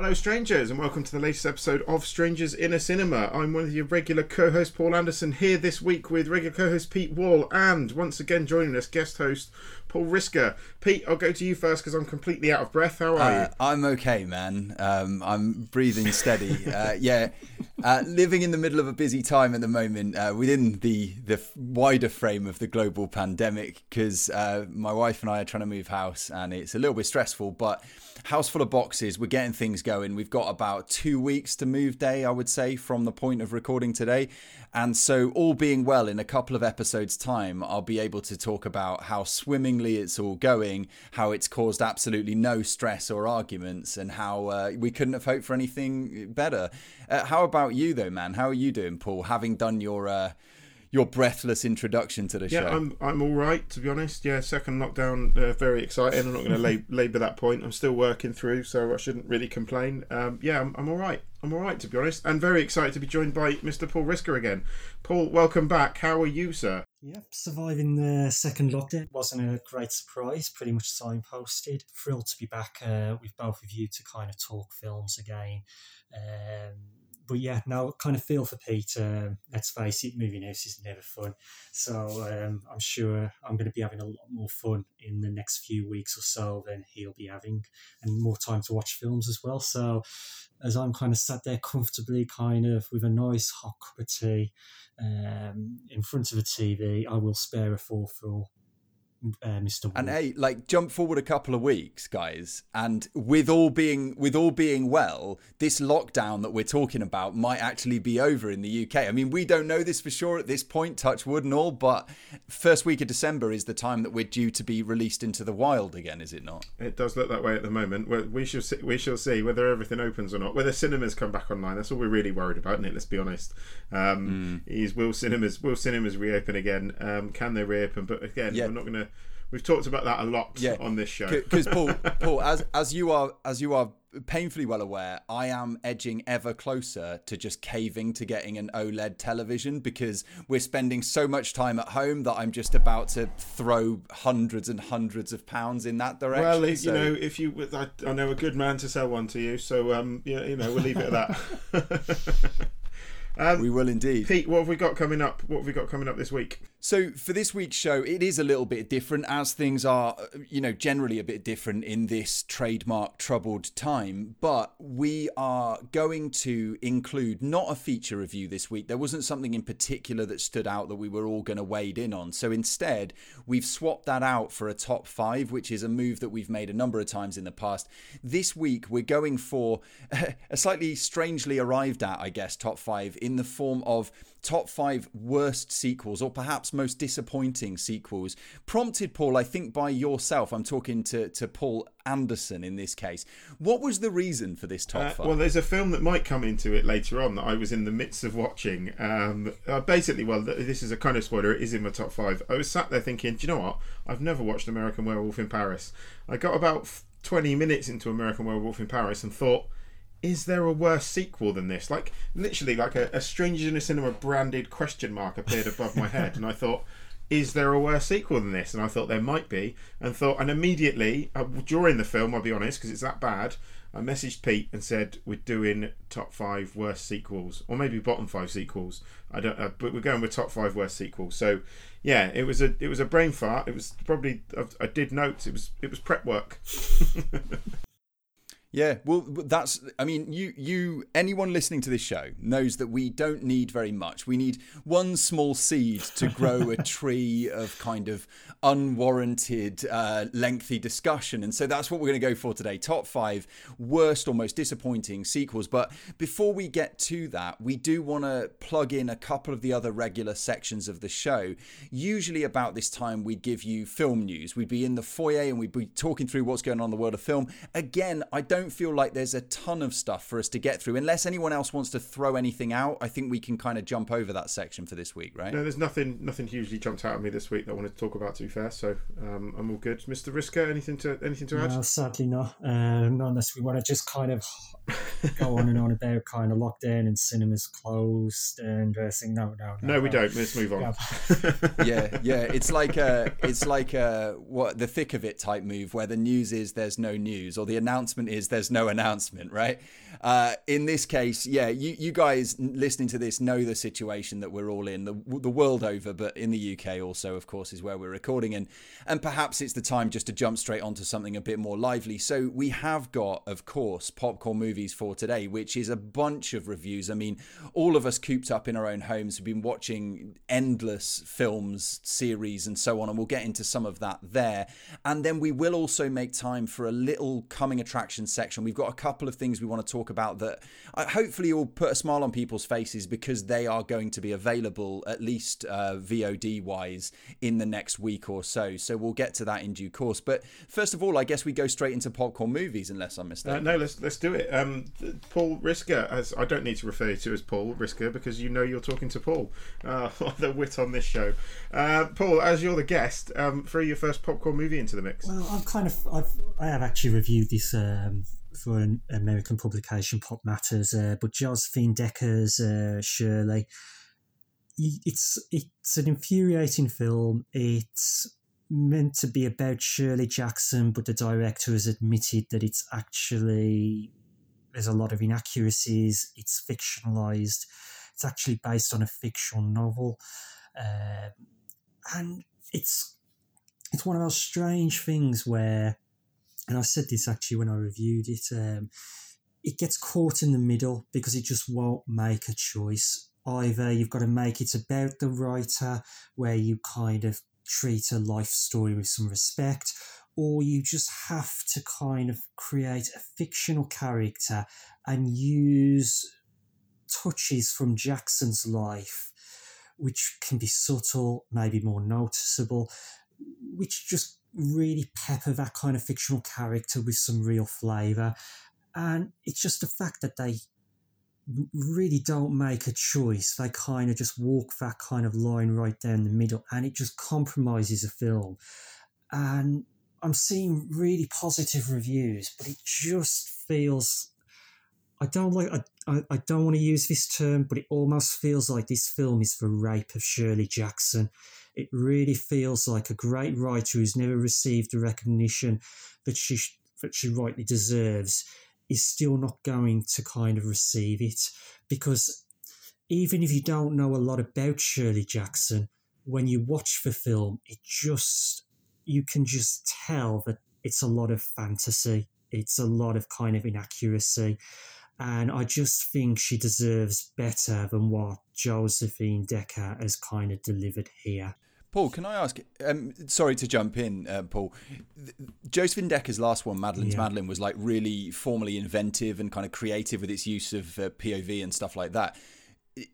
Hello, strangers, and welcome to the latest episode of Strangers in a Cinema. I'm one of your regular co hosts, Paul Anderson, here this week with regular co host Pete Wall, and once again joining us, guest host Paul Risker. Pete, I'll go to you first because I'm completely out of breath. How are Uh, you? I'm okay, man. Um, I'm breathing steady. Uh, yeah, uh, living in the middle of a busy time at the moment uh, within the the wider frame of the global pandemic. Because uh, my wife and I are trying to move house, and it's a little bit stressful. But house full of boxes. We're getting things going. We've got about two weeks to move day, I would say, from the point of recording today. And so, all being well, in a couple of episodes' time, I'll be able to talk about how swimmingly it's all going, how it's caused absolutely no stress or arguments, and how uh, we couldn't have hoped for anything better. Uh, how about you, though, man? How are you doing, Paul? Having done your uh, your breathless introduction to the Yeah, show. Yeah, I'm I'm all right to be honest. Yeah, second lockdown, uh, very exciting. I'm not going to lab- labour that point. I'm still working through, so I shouldn't really complain. Um, yeah, I'm, I'm all right. I'm all right to be honest, and very excited to be joined by Mr. Paul Risker again. Paul, welcome back. How are you, sir? Yep, surviving the second lockdown wasn't a great surprise, pretty much signposted. Thrilled to be back uh, with both of you to kind of talk films again. Um, but yeah, now kind of feel for Pete. Um, let's face it, moving house is never fun. So um, I'm sure I'm going to be having a lot more fun in the next few weeks or so than he'll be having, and more time to watch films as well. So as I'm kind of sat there comfortably, kind of with a nice hot cup of tea um, in front of a TV, I will spare a four for uh, Mr. And Wu. hey, like jump forward a couple of weeks, guys, and with all being with all being well, this lockdown that we're talking about might actually be over in the UK. I mean, we don't know this for sure at this point, touch wood and all, but first week of December is the time that we're due to be released into the wild again, is it not? It does look that way at the moment. We- We shall see, we shall see whether everything opens or not. Whether cinemas come back online. That's all we're really worried about, isn't it? Let's be honest. Um, Is will cinemas will cinemas reopen again? Um, can they reopen? But again, Yeah. we're not going to. We've talked about that a lot Yeah. on this show. Because Paul, Paul, as as you are as you are painfully well aware, I am edging ever closer to just caving to getting an OLED television because we're spending so much time at home that I'm just about to throw hundreds and hundreds of pounds in that direction. well, So- you know, if you, I, I know a good man to sell one to you. So, um, yeah, you know, we'll leave it at that. um, we will indeed. Pete, what have we got coming up? What have we got coming up this week? So for this week's show, it is a little bit different as things are, you know, generally a bit different in this trademark troubled time. But we are going to include not a feature review this week. There wasn't something in particular that stood out that we were all going to wade in on. So instead, we've swapped that out for a top five, which is a move that we've made a number of times in the past. This week, we're going for a slightly strangely arrived at, I guess, top five in the form of top five worst sequels or perhaps most disappointing sequels prompted paul i think by yourself i'm talking to, to paul anderson in this case what was the reason for this top Uh, five well, there's a film that might come into it later on that I was in the midst of watching. Um, uh, basically, well, th- this is a kind of spoiler. It is in my top five. I was sat there thinking, do you know what? I've never watched American Werewolf in Paris. I got about f- 20 minutes into American Werewolf in Paris and thought, is there a worse sequel than this? Like, literally, like a, a Strangers in a Cinema branded question mark appeared above my head, and I thought, is there a worse sequel than this? And I thought there might be, and thought, and immediately uh, during the film, I'll be honest, because it's that bad. I messaged Pete and said we're doing top five worst sequels, or maybe bottom five sequels. I don't, uh, but we're going with top five worst sequels. So, yeah, it was a it was a brain fart. It was probably I, I did notes. It was it was prep work. Yeah, well, that's. I mean, you, you, anyone listening to this show knows that we don't need very much. We need one small seed to grow a tree of kind of unwarranted, uh, lengthy discussion, and so that's what we're going to go for today. Top five worst or most disappointing sequels. But before we get to that, we do want to plug in a couple of the other regular sections of the show. Usually, about this time, we'd give you film news. We'd be in the foyer and we'd be talking through what's going on in the world of film. Again, I don't don't feel like there's a ton of stuff for us to get through. Unless anyone else wants to throw anything out, I think we can kind of jump over that section for this week, right? No, there's nothing nothing hugely jumped out at me this week that I wanted to talk about. To be fair, so um, I'm all good. Mr. Risker, anything to anything to add? No, sadly not. Uh, not unless we want to just kind of go on and on about kind of lockdown and cinemas closed and uh, saying no, no, no. No, we don't. Let's move on. yeah, yeah. It's like a, it's like a what the thick of it type move where the news is there's no news or the announcement is there's no announcement, right? Uh, in this case, yeah, you, you guys listening to this know the situation that we're all in the the world over, but in the UK also, of course, is where we're recording, and and perhaps it's the time just to jump straight onto something a bit more lively. So we have got, of course, popcorn movies for today, which is a bunch of reviews. I mean, all of us cooped up in our own homes have been watching endless films, series, and so on, and we'll get into some of that there. And then we will also make time for a little coming attraction section. We've got a couple of things we want to talk about that uh, hopefully will put a smile on people's faces because they are going to be available at least uh, VOD wise in the next week or so. So we'll get to that in due course. But first of all, I guess we go straight into popcorn movies, unless I'm Uh, mistaken. no, let's let's do it. Um, Paul Risker, as I don't need to refer to as Paul Risker because you know you're talking to Paul, uh, the wit on this show. Uh, Paul, as you're the guest, um, throw your first popcorn movie into the mix. Well, I've kind of I've I have actually reviewed this um, for an American publication, Pop Matters, uh, but Josephine Decker's uh, Shirley. It's it's an infuriating film. It's meant to be about Shirley Jackson, but the director has admitted that it's actually there's a lot of inaccuracies. It's fictionalized. It's actually based on a fictional novel, um, and it's it's one of those strange things where, and I said this actually when I reviewed it, um, it gets caught in the middle because it just won't make a choice. Either you've got to make it about the writer, where you kind of treat a life story with some respect, or you just have to kind of create a fictional character and use touches from Jackson's life, which can be subtle, maybe more noticeable, which just really pepper that kind of fictional character with some real flavour. And it's just the fact that they really don't make a choice. They kind of just walk that kind of line right down the middle, and it just compromises a film. And I'm seeing really positive reviews, but it just feels. I don't like. I, I, I don't want to use this term, but it almost feels like this film is the rape of Shirley Jackson. It really feels like a great writer who's never received the recognition that she that she rightly deserves is still not going to kind of receive it because even if you don't know a lot about Shirley Jackson, when you watch the film, it just you can just tell that it's a lot of fantasy. It's a lot of kind of inaccuracy. And I just think she deserves better than what Josephine Decker has kind of delivered here. Paul, can I ask? Um, sorry to jump in, uh, Paul. Josephine Decker's last one, Madeline's Yeah. Madeline, was like really formally inventive and kind of creative with its use of uh, POV and stuff like that.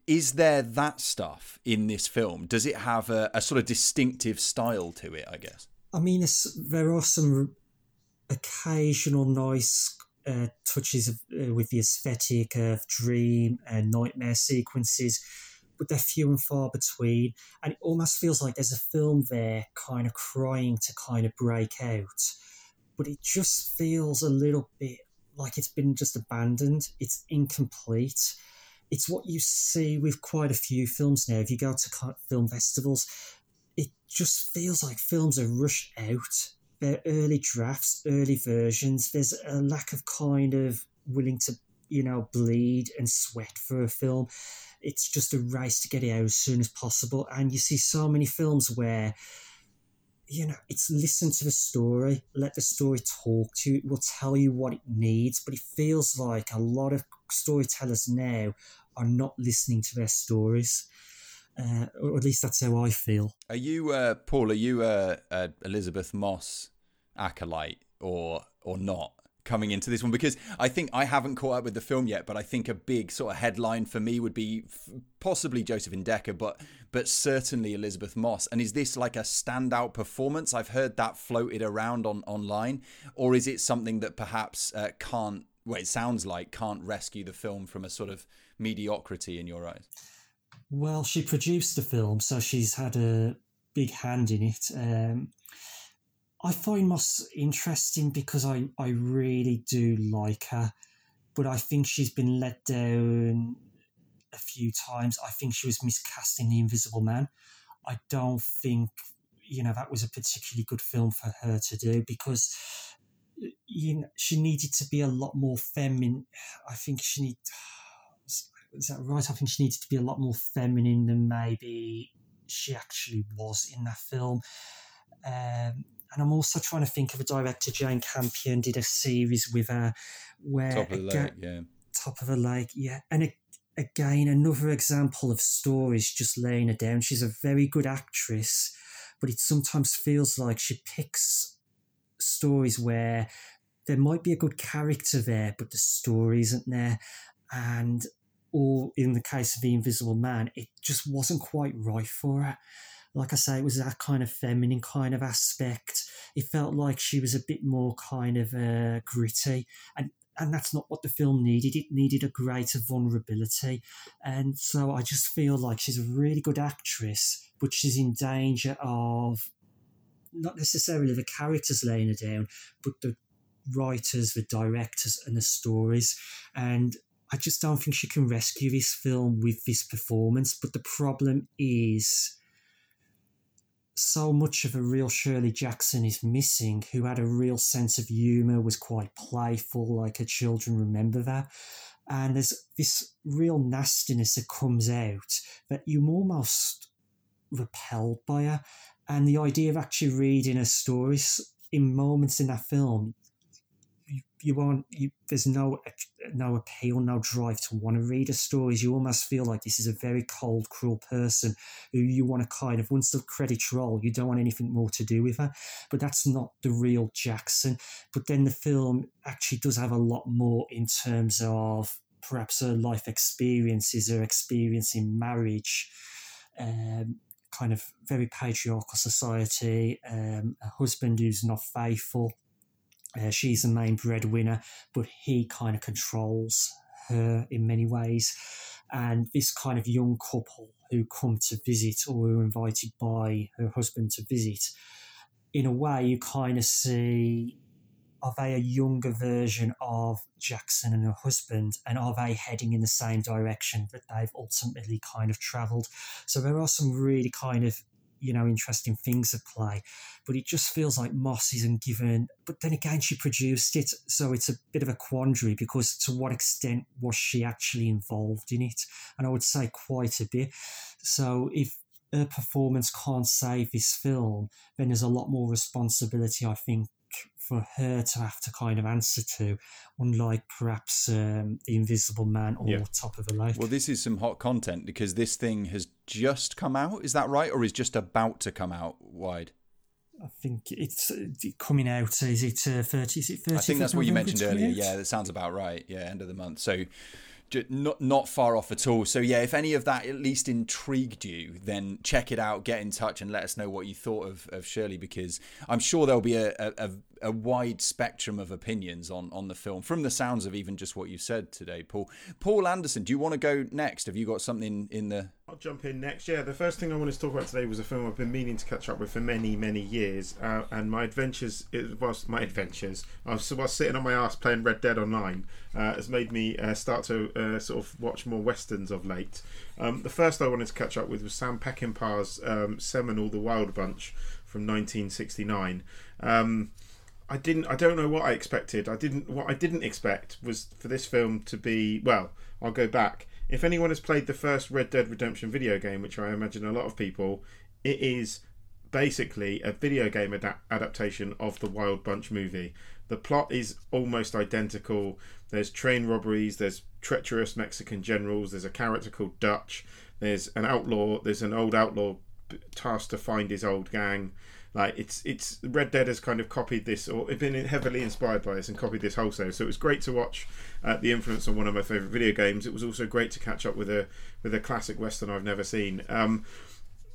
Is there that stuff in this film? Does it have a, a sort of distinctive style to it? I guess. I mean, there are some occasional nice uh, touches of, uh, with the aesthetic of dream and nightmare sequences, but they're few and far between. And it almost feels like there's a film there kind of crying to kind of break out. But it just feels a little bit like it's been just abandoned. It's incomplete. It's what you see with quite a few films now. If you go to film festivals, it just feels like films are rushed out. They're early drafts, early versions. There's a lack of kind of willing to, you know, bleed and sweat for a film. It's just a race to get it out as soon as possible. And you see so many films where, you know, it's listen to the story, let the story talk to you, it will tell you what it needs. But it feels like a lot of storytellers now are not listening to their stories. Uh, or at least that's how I feel. Are you, uh, Paul? Are you a Elisabeth Moss acolyte or or not? Coming into this one because I think I haven't caught up with the film yet, but I think a big sort of headline for me would be f- possibly Josephine Decker, but but certainly Elisabeth Moss. And is this like a standout performance? I've heard that floated around on online, or is it something that perhaps uh, can't? Well, it sounds like can't rescue the film from a sort of mediocrity in your eyes. Well, she produced the film, so she's had a big hand in it. Um, I find Moss interesting because I, I really do like her, but I think she's been let down a few times. I think she was miscast in The Invisible Man. I don't think, you know, that was a particularly good film for her to do because you know, she needed to be a lot more feminine. I think she need is that right? I think she needed to be a lot more feminine than maybe she actually was in that film. Um, and I'm also trying to think of a director, Jane Campion, did a series with her where top of the lake, yeah, top of the lake, yeah, and it, again another example of stories just laying her down. She's a very good actress, but it sometimes feels like she picks stories where there might be a good character there, but the story isn't there, and or in the case of the Invisible Man, it just wasn't quite right for her like I say, it was that kind of feminine kind of aspect. It felt like she was a bit more kind of uh, gritty, and and that's not what the film needed. It needed a greater vulnerability, and so I just feel like she's a really good actress, but she's in danger of not necessarily the characters laying her down, but the writers, the directors, and the stories, and. I just don't think she can rescue this film with this performance. But the problem is, so much of a real Shirley Jackson is missing, who had a real sense of humour, was quite playful, like her children remember that. And there's this real nastiness that comes out that you're almost repelled by her. And the idea of actually reading her stories in moments in that film, you want you, there's no no appeal, no drive to want to read her stories. You almost feel like this is a very cold, cruel person who you want to kind of once the credits roll, you don't want anything more to do with her. But that's not the real Jackson. But then the film actually does have a lot more in terms of perhaps her life experiences, her experience in marriage. Um, kind of very patriarchal society, um, a husband who's not faithful, uh, she's the main breadwinner, but he kind of controls her in many ways. And this kind of young couple who come to visit or are invited by her husband to visit, in a way, you kind of see are they a younger version of Jackson and her husband? And are they heading in the same direction that they've ultimately kind of traveled? So there are some really kind of you know interesting things at play but it just feels like moss isn't given but then again she produced it so it's a bit of a quandary because to what extent was she actually involved in it? And i would say quite a bit. So if her performance can't save this film then there's a lot more responsibility i think for her to have to kind of answer to, unlike perhaps um, The Invisible Man or yeah. Top of the Lake. Well, this is some hot content because this thing has just come out. Is that right? Or is just about to come out wide? I think it's uh, coming out. Is it uh, 30? Is it 30 I think that's what you mentioned earlier. Yeah, that sounds about right. Yeah, end of the month. So not not far off at all. So yeah, if any of that at least intrigued you, then check it out. Get in touch and let us know what you thought of, of Shirley, because I'm sure there'll be a, a, a wide spectrum of opinions on on the film from the sounds of even just what you said today, Paul. Paul Anderson, do you want to go next? Have you got something in the I'll jump in next. Yeah, the first thing I wanted to talk about today was a film I've been meaning to catch up with for many, many years, uh, and my adventures. It was my adventures. I was, was sitting on my ass playing Red Dead Online. Uh, has made me uh, start to uh, sort of watch more westerns of late. Um, the first I wanted to catch up with was Sam Peckinpah's um, seminal The Wild Bunch from 1969. Um, I didn't. I don't know what I expected. I didn't. What I didn't expect was for this film to be. Well, I'll go back if anyone has played the first Red Dead Redemption video game, which I imagine a lot of people, it is basically a video game ad- adaptation of the Wild Bunch movie. The plot is almost identical. There's train robberies, there's treacherous Mexican generals, there's a character called Dutch, there's an outlaw, there's an old outlaw tasked to find his old gang. Like it's it's Red Dead has kind of copied this or been heavily inspired by this and copied this wholesale. So it was great to watch uh, the influence on one of my favorite video games. It was also great to catch up with a with a classic western I've never seen. Um,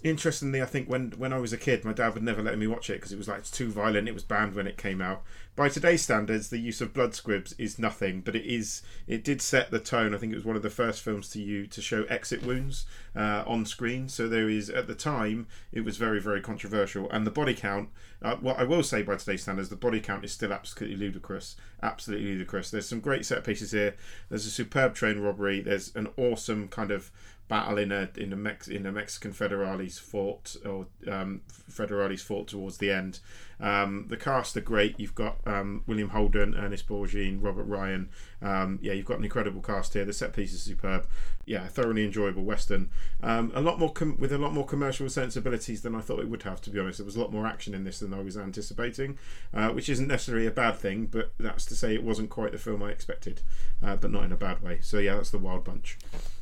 interestingly, I think when when I was a kid, my dad would never let me watch it because it was like it's too violent. It was banned when it came out. By today's standards, the use of blood squibs is nothing, but it is it did set the tone. I think it was one of the first films to you to show exit wounds uh, on screen. So there is at the time it was very very controversial, and the body count. Uh, what I will say by today's standards, the body count is still absolutely ludicrous, absolutely ludicrous. There's some great set pieces here. There's a superb train robbery. There's an awesome kind of battle in a in a Mex in a Mexican federales fort or um, federales fort towards the end. Um, the cast are great. You've got um, William Holden, Ernest Borgnine, Robert Ryan. Um, yeah, you've got an incredible cast here. The set piece is superb. Yeah, thoroughly enjoyable western. Um, a lot more com- with a lot more commercial sensibilities than I thought it would have. To be honest, there was a lot more action in this than I was anticipating, uh, which isn't necessarily a bad thing. But that's to say it wasn't quite the film I expected, uh, but not in a bad way. So yeah, that's the Wild Bunch.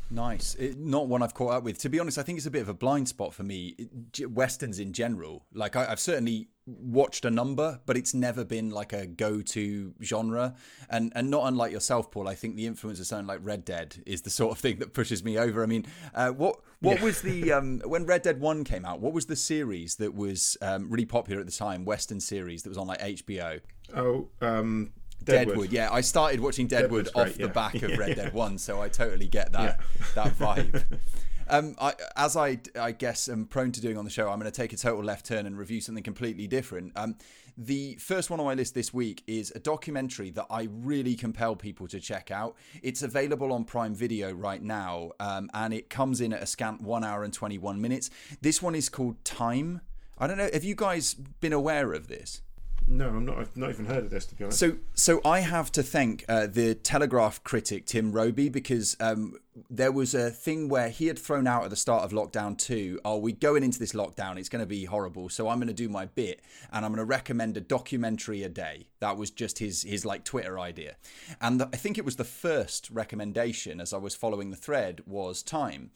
Nice. It, not one I've caught up with. To be honest, I think it's a bit of a blind spot for me. It, westerns in general. Like I, have certainly watched a number, but it's never been like a go-to genre. And and not unlike yourself, Paul, I think the influence of something like Red Dead is the sort of thing that pushes me over. I mean, uh, what what yeah. was the um, when Red Dead One came out? What was the series that was um, really popular at the time? Western series that was on like HBO. Oh. Um Deadwood. Deadwood. yeah. I started watching Deadwood off the back of Red Dead One, so I totally get that that vibe. Um, I, as I, I guess, am prone to doing on the show, I'm going to take a total left turn and review something completely different. Um, the first one on my list this week is a documentary that I really compel people to check out. It's available on Prime Video right now, um, and it comes in at a scant one hour and 21 minutes. This one is called Time. I don't know. Have you guys been aware of this? No, I'm not. I've not even heard of this to be honest. So, so I have to thank uh, the Telegraph critic Tim Robey because um, there was a thing where he had thrown out at the start of lockdown two. Oh, we going into this lockdown. It's going to be horrible. So I'm going to do my bit, and I'm going to recommend a documentary a day. That was just his his like Twitter idea, and the, I think it was the first recommendation as I was following the thread was time.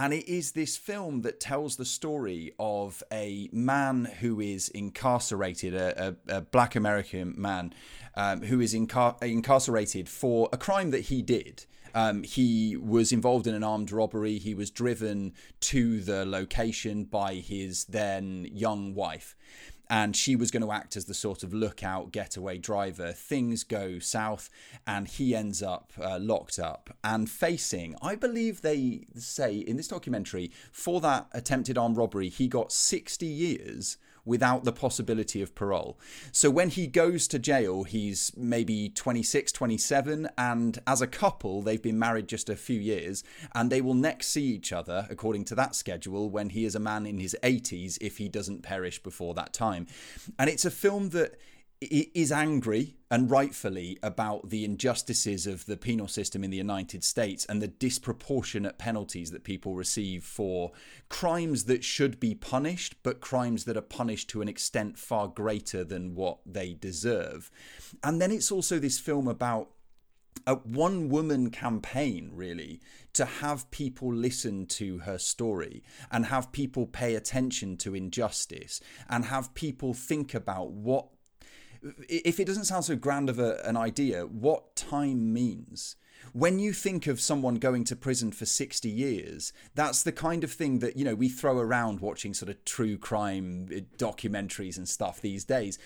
And it is this film that tells the story of a man who is incarcerated, a, a, a black American man um, who is incar- incarcerated for a crime that he did. Um, he was involved in an armed robbery. He was driven to the location by his then young wife and she was going to act as the sort of lookout getaway driver. Things go south, and he ends up uh, locked up and facing, I believe they say in this documentary, for that attempted armed robbery, he got 60 years without the possibility of parole. So when he goes to jail, he's maybe 26, 27, and as a couple, they've been married just a few years, and they will next see each other, according to that schedule, when he is a man in his 80s if he doesn't perish before that time. And it's a film that is angry and rightfully about the injustices of the penal system in the United States and the disproportionate penalties that people receive for crimes that should be punished, but crimes that are punished to an extent far greater than what they deserve. And then it's also this film about a one woman campaign, really, to have people listen to her story and have people pay attention to injustice and have people think about what if it doesn't sound so grand of a, an idea, what time means. When you think of someone going to prison for 60 years, that's the kind of thing that, you know, we throw around watching sort of true crime uh, documentaries and stuff these days.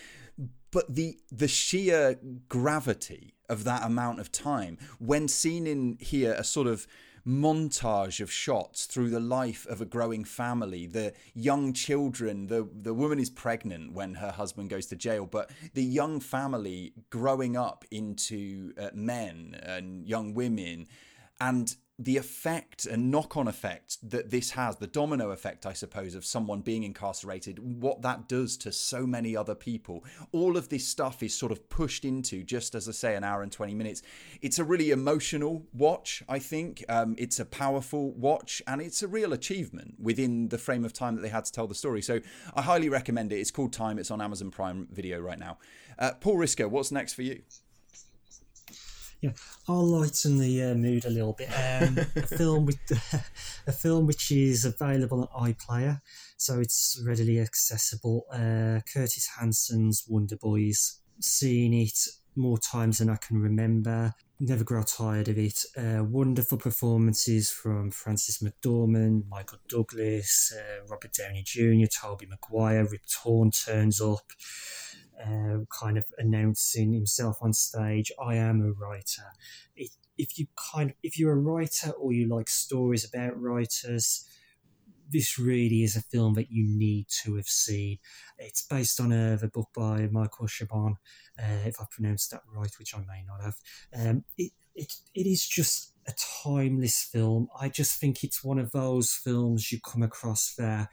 But the the sheer gravity of that amount of time, when seen in here, a sort of montage of shots through the life of a growing family, the young children, the, the woman is pregnant when her husband goes to jail, but the young family growing up into uh, men and young women. And the effect and knock on effect that this has, the domino effect, I suppose, of someone being incarcerated, what that does to so many other people. All of this stuff is sort of pushed into, just as I say, an hour and 20 minutes. It's a really emotional watch, I think. Um, it's a powerful watch, and it's a real achievement within the frame of time that they had to tell the story. So I highly recommend it. It's called Time, it's on Amazon Prime Video right now. Uh, Paul Risker, what's next for you? Yeah, I'll lighten the uh, mood a little bit. Um, a film with a film which is available on iPlayer, so it's readily accessible. Uh, Curtis Hanson's Wonder Boys. Seen it more times than I can remember. Never grow tired of it. Uh, wonderful performances from Frances McDormand, Michael Douglas, uh, Robert Downey Jr., Tobey Maguire, Rip Torn turns up uh, kind of announcing himself on stage. I am a writer. If, if you kind of if you're a writer or you like stories about writers, this really is a film that you need to have seen. It's based on a, a book by Michael Chabon, uh, if I pronounced that right, which I may not have. Um, it, it, it is just a timeless film. I just think it's one of those films you come across there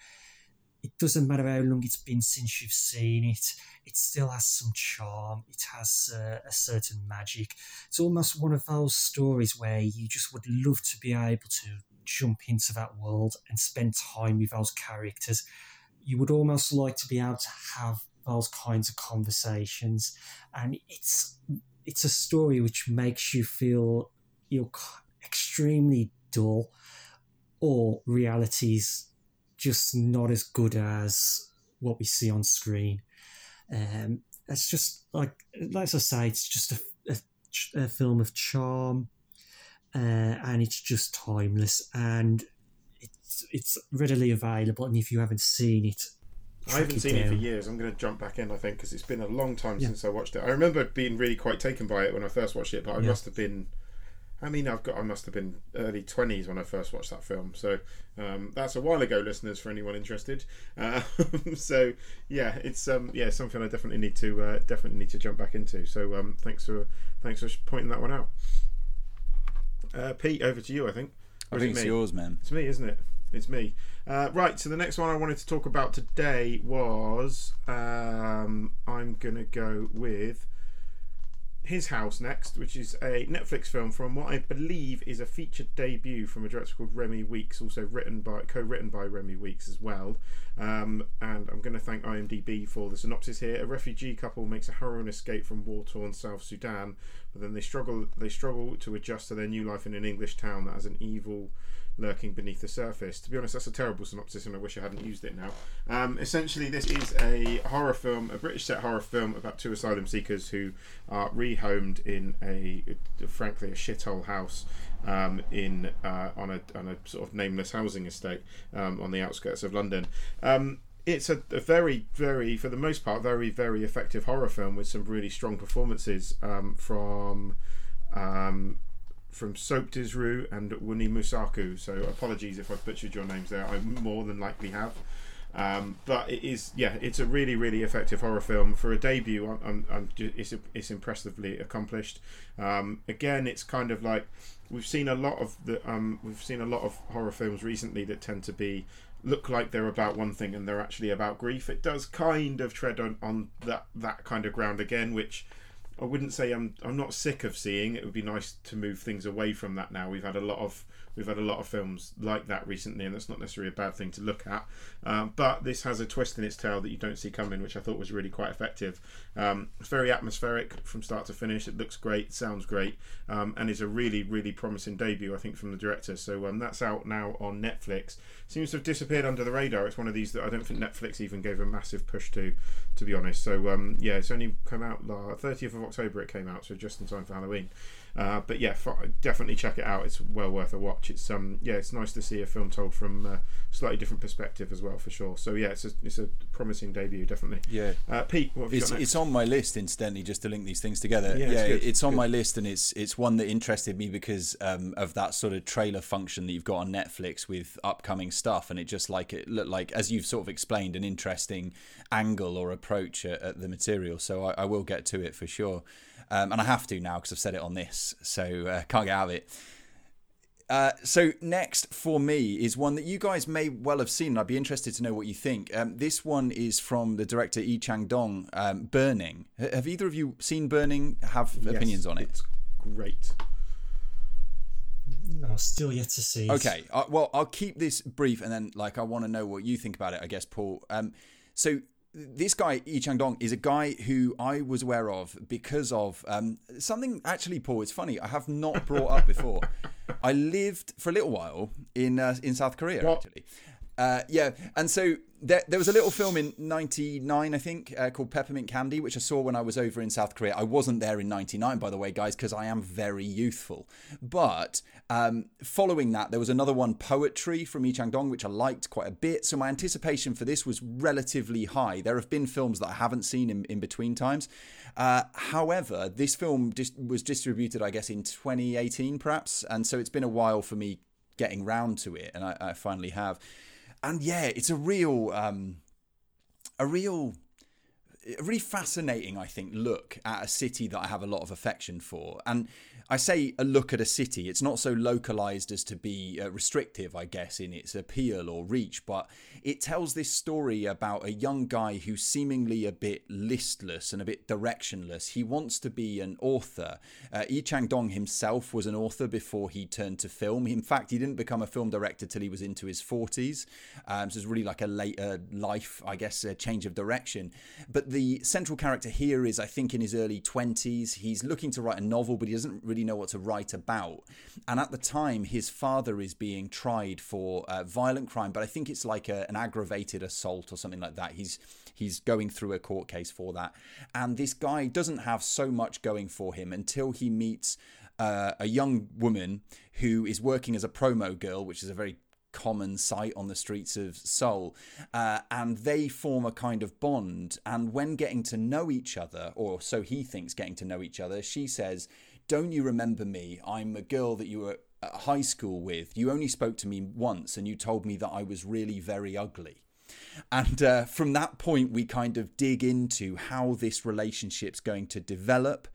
it doesn't matter how long it's been since you've seen it, it still has some charm. It has uh, a certain magic. It's almost one of those stories where you just would love to be able to jump into that world and spend time with those characters. You would almost like to be able to have those kinds of conversations, and it's it's a story which makes you feel you're extremely dull, or realities just not as good as what we see on screen. Um, it's just like, like I say, it's just a, a, a film of charm, uh, and it's just timeless, and it's it's readily available. And if you haven't seen it, I haven't seen down. it for years. I'm going to jump back in, I think, because it's been a long time yeah. since I watched it. I remember being really quite taken by it when I first watched it, but I yeah. must have been I mean, I've got I must have been early twenties when I first watched that film, so um, that's a while ago, listeners. For anyone interested, uh, so yeah, it's um, yeah something I definitely need to uh, definitely need to jump back into. So um, thanks for thanks for pointing that one out. Uh, Pete, over to you. I think. Or I think it it's yours, man. It's me, isn't it? It's me. Uh, right. So the next one I wanted to talk about today was um, I'm gonna go with his House next, which is a Netflix film from what I believe is a featured debut from a director called Remi Weekes, also written by co-written by Remi Weekes as well. Um, and I'm going to thank IMDb for the synopsis here. A refugee couple makes a harrowing escape from war-torn South Sudan, but then they struggle they struggle to adjust to their new life in an English town that has an evil lurking beneath the surface. To be honest, that's a terrible synopsis, and I wish I hadn't used it now. Um, essentially, this is a horror film, a British set horror film about two asylum seekers who are rehomed in a, frankly, a shithole house um, in uh, on a on a sort of nameless housing estate um, on the outskirts of London. Um, it's a, a, very, very, for the most part, very, very effective horror film with some really strong performances um, from um, from Sope Dirisu and Wunmi Mosaku. So apologies if I've butchered your names there. I more than likely have. Um, but it is, yeah, it's a really, really effective horror film for a debut. I'm, I'm, I'm it's, it's impressively accomplished. Um, again, it's kind of like we've seen a lot of the um, we've seen a lot of horror films recently that tend to be look like they're about one thing and they're actually about grief. It does kind of tread on, on that that kind of ground again, which I wouldn't say I'm I'm not sick of seeing. It would be nice to move things away from that now. We've had a lot of we've had a lot of films like that recently, and that's not necessarily a bad thing to look at. Um, but this has a twist in its tail that you don't see coming, which I thought was really quite effective. Um, it's very atmospheric from start to finish. It looks great, sounds great, um, and is a really really promising debut, I think, from the director. So um, that's out now on Netflix. Seems to have disappeared under the radar. It's one of these that I don't think Netflix even gave a massive push to, to be honest. So um, yeah, it's only come out 30th of October. It came out, so just in time for Halloween. Uh, but yeah, definitely check it out. It's well worth a watch. It's um yeah, it's nice to see a film told from a slightly different perspective as well, for sure. So yeah, it's a, it's a promising debut, definitely. Yeah, uh, Pete, it's it's on my list. Incidentally, just to link these things together. Yeah, yeah it's, it's on good. my list, and it's it's one that interested me because um, of that sort of trailer function that you've got on Netflix with upcoming stuff, and it just like it looked like as you've sort of explained an interesting angle or approach at, at the material. So I, I will get to it for sure um, and I have to now because I've said it on this, so uh, can't get out of it. Uh, so next for me is one that you guys may well have seen. I'd be interested to know what you think. Um, this one is from the director Yi Chang Dong, um, Burning. Have either of you seen Burning? Have yes, opinions on it? It's great. No, still yet to see. Okay, uh, well, I'll keep this brief, and then like I want to know what you think about it. I guess, Paul. Um, so this guy Yi Chang Dong is a guy who I was aware of because of um, something. Actually, Paul, it's funny. I have not brought up before. I lived for a little while in uh, in South Korea actually. Uh, yeah, and so there, there was a little film in '99, I think, uh, called Peppermint Candy, which I saw when I was over in South Korea. I wasn't there in '99, by the way, guys, because I am very youthful. But um, following that, there was another one, Poetry, from Yi Chang Dong, which I liked quite a bit. So my anticipation for this was relatively high. There have been films that I haven't seen in, in between times. Uh, however, this film just was distributed, I guess, in 2018, perhaps, and so it's been a while for me getting round to it, and I, I finally have and yeah, it's a real, um, a real, a really fascinating, I think, look at a city that I have a lot of affection for. And I say a look at a city; it's not so localized as to be uh, restrictive, I guess, in its appeal or reach, but it tells this story about a young guy who's seemingly a bit listless and a bit directionless. He wants to be an author. Uh, Yi Chang Dong himself was an author before he turned to film. In fact, he didn't become a film director till he was into his 40s. Um, so it's really like a later life, I guess, a change of direction. But the central character here is, I think, in his early 20s. He's looking to write a novel, but he doesn't really know what to write about. And at the time, his father is being tried for uh, violent crime, but I think it's like a, an aggravated assault or something like that. He's he's going through a court case for that, and this guy doesn't have so much going for him until he meets uh, a young woman who is working as a promo girl, which is a very common sight on the streets of Seoul, uh, and they form a kind of bond. And when getting to know each other, or so he thinks getting to know each other, she says, Don't you remember me? I'm a girl that you were at high school with. You only spoke to me once, and you told me that I was really very ugly. And uh, from that point, we kind of dig into how this relationship's going to develop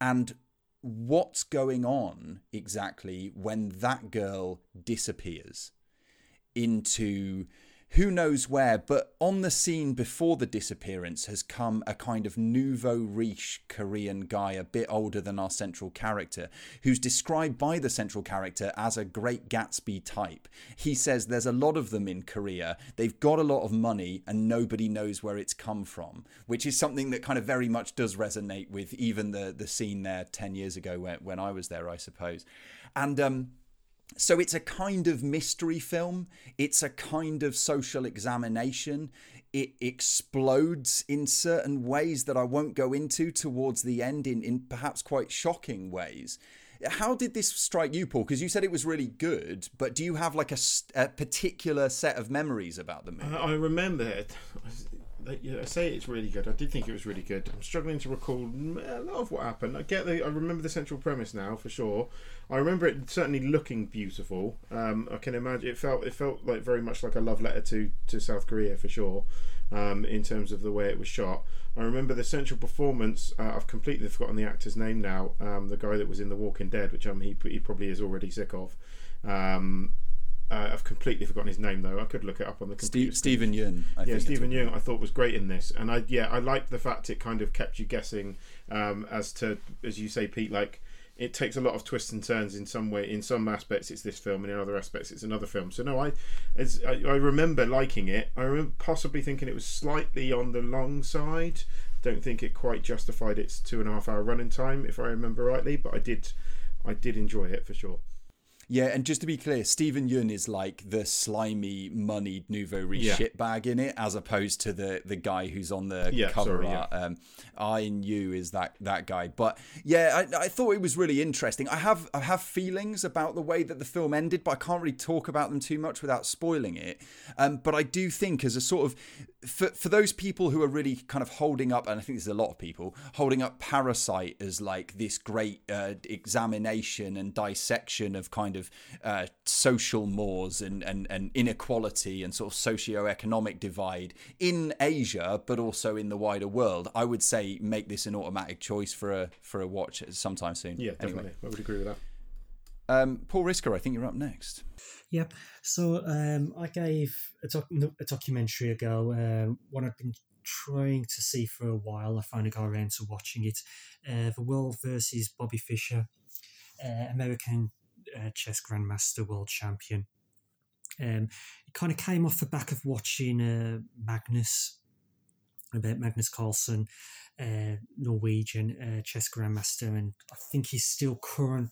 and what's going on exactly when that girl disappears into who knows where, but on the scene before the disappearance has come a kind of nouveau riche Korean guy, a bit older than our central character, who's described by the central character as a great Gatsby type. He says there's a lot of them in Korea, they've got a lot of money, and nobody knows where it's come from, which is something that kind of very much does resonate with even the, the scene there 10 years ago when, when I was there, I suppose. And, um, so it's a kind of mystery film. It's a kind of social examination. It explodes in certain ways that I won't go into towards the end in, in perhaps quite shocking ways. How did this strike you, Paul? Because you said it was really good, but do you have like a, a particular set of memories about the movie? I, I remember it. I, I say it's really good. I did think it was really good. I'm struggling to recall a lot of what happened. I get the. I remember the central premise now for sure. I remember it certainly looking beautiful. Um, I can imagine it felt. It felt like very much like a love letter to to South Korea for sure. Um, in terms of the way it was shot, I remember the central performance. Uh, I've completely forgotten the actor's name now. Um, the guy that was in The Walking Dead, which um, he he probably is already sick of. Um, uh, I've completely forgotten his name though. I could look it up on the computer. Steve, Steven Yeun. I yeah, Stephen Young. I thought was great in this, and I yeah I liked the fact it kind of kept you guessing um, as to as you say, Pete. Like it takes a lot of twists and turns in some way. In some aspects, it's this film, and in other aspects, it's another film. So no, I as I, I remember liking it. I remember possibly thinking it was slightly on the long side. Don't think it quite justified its two and a half hour running time, if I remember rightly. But I did, I did enjoy it for sure. Yeah, and just to be clear, Steven Yeun is like the slimy, moneyed nouveau riche Yeah. shitbag in it, as opposed to the the guy who's on the Yeah, cover sorry, art. Um, I and you is that that guy. But yeah, I, I thought it was really interesting. I have I have feelings about the way that the film ended, but I can't really talk about them too much without spoiling it. Um, but I do think as a sort of for for those people who are really kind of holding up, and I think there's a lot of people holding up Parasite as like this great uh, examination and dissection of kind of uh, social mores and, and, and inequality and sort of socio-economic divide in Asia, but also in the wider world. I would say make this an automatic choice for a for a watch sometime soon. Yeah, Anyway. definitely. I would agree with that. Um, Paul Risker, I think you're up next. Yep. So um, I gave a, doc- a documentary ago, um, one I've been trying to see for a while. I finally got around to watching it. Uh, the World versus Bobby Fischer, uh, American uh, chess grandmaster, world champion. Um, it kind of came off the back of watching uh, Magnus about Magnus Carlsen, uh, Norwegian uh, chess grandmaster, and I think he's still current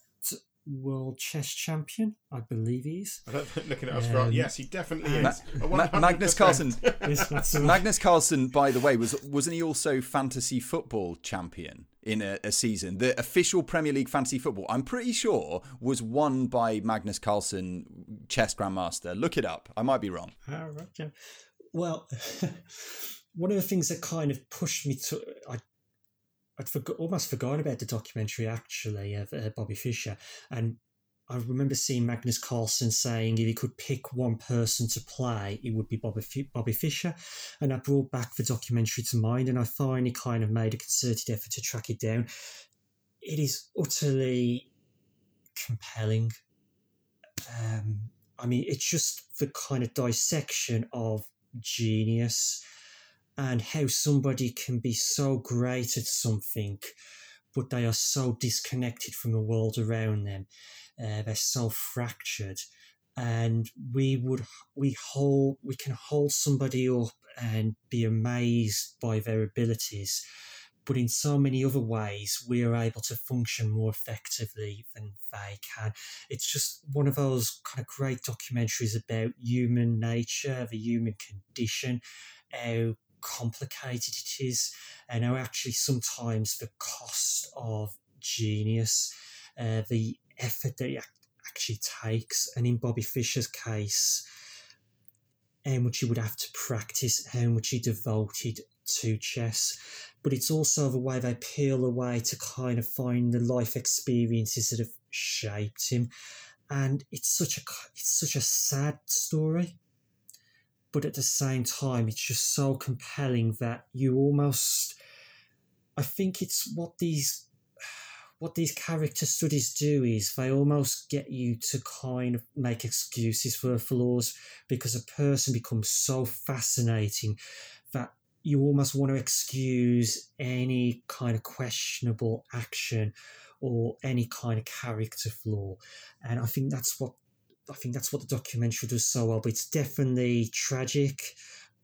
world chess champion. I believe he is. I don't looking at us um, yes, he definitely is. Ma- Magnus Carlsen. yes, Magnus Carlsen, by the way, was wasn't he also fantasy football champion in a, a, season? The official Premier League fantasy football, I'm pretty sure, was won by Magnus Carlsen, chess grandmaster. Look it up. I might be wrong. All right, yeah. Well, one of the things that kind of pushed me to, I I'd forgot, almost forgotten about the documentary actually of uh, Bobby Fischer, and I remember seeing Magnus Carlsen saying if he could pick one person to play, it would be Bobby, F- Bobby Fischer, and I brought back the documentary to mind, and I finally kind of made a concerted effort to track it down. It is utterly compelling. Um, I mean, it's just the kind of dissection of genius and how somebody can be so great at something, but they are so disconnected from the world around them. Uh, they're so fractured, and we would we hold we can hold somebody up and be amazed by their abilities. But in so many other ways, we are able to function more effectively than they can. It's just one of those kind of great documentaries about human nature, the human condition, how complicated it is, and how actually sometimes the cost of genius, uh, the effort that it actually takes, and in Bobby Fischer's case, how much he would have to practice, how much he devoted to chess. But it's also the way they peel away to kind of find the life experiences that have shaped him. And it's such a it's such a sad story but at the same time, it's just so compelling that you almost. I think it's what these what these character studies do is they almost get you to kind of make excuses for flaws because a person becomes so fascinating that you almost want to excuse any kind of questionable action or any kind of character flaw. And I think that's what I think that's what the documentary does so well. But it's definitely tragic,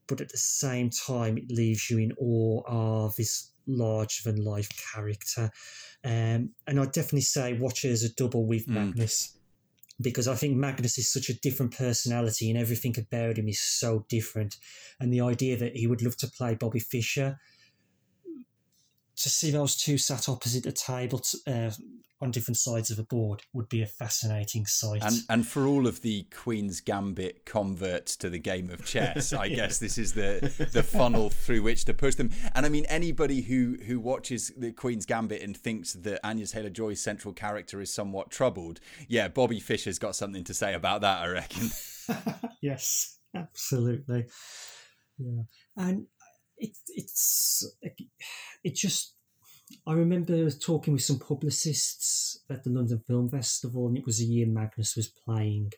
but at the same time, it leaves you in awe of this larger than life character. Um, and I'd definitely say watch it as a double with mm. Magnus because I think Magnus is such a different personality and everything about him is so different. And the idea that he would love to play Bobby Fischer, to see those two sat opposite the table, uh, on different sides of a board would be a fascinating sight. And and for all of the Queen's Gambit converts to the game of chess, I yeah. guess this is the the funnel through which to push them. And I mean, anybody who who watches the Queen's Gambit and thinks that Anya Taylor Joy's central character is somewhat troubled, yeah, Bobby Fischer's got something to say about that, I reckon. yes, absolutely. Yeah, and it, it's it just I remember talking with some publicists at the London Film Festival, and it was a year Magnus was playing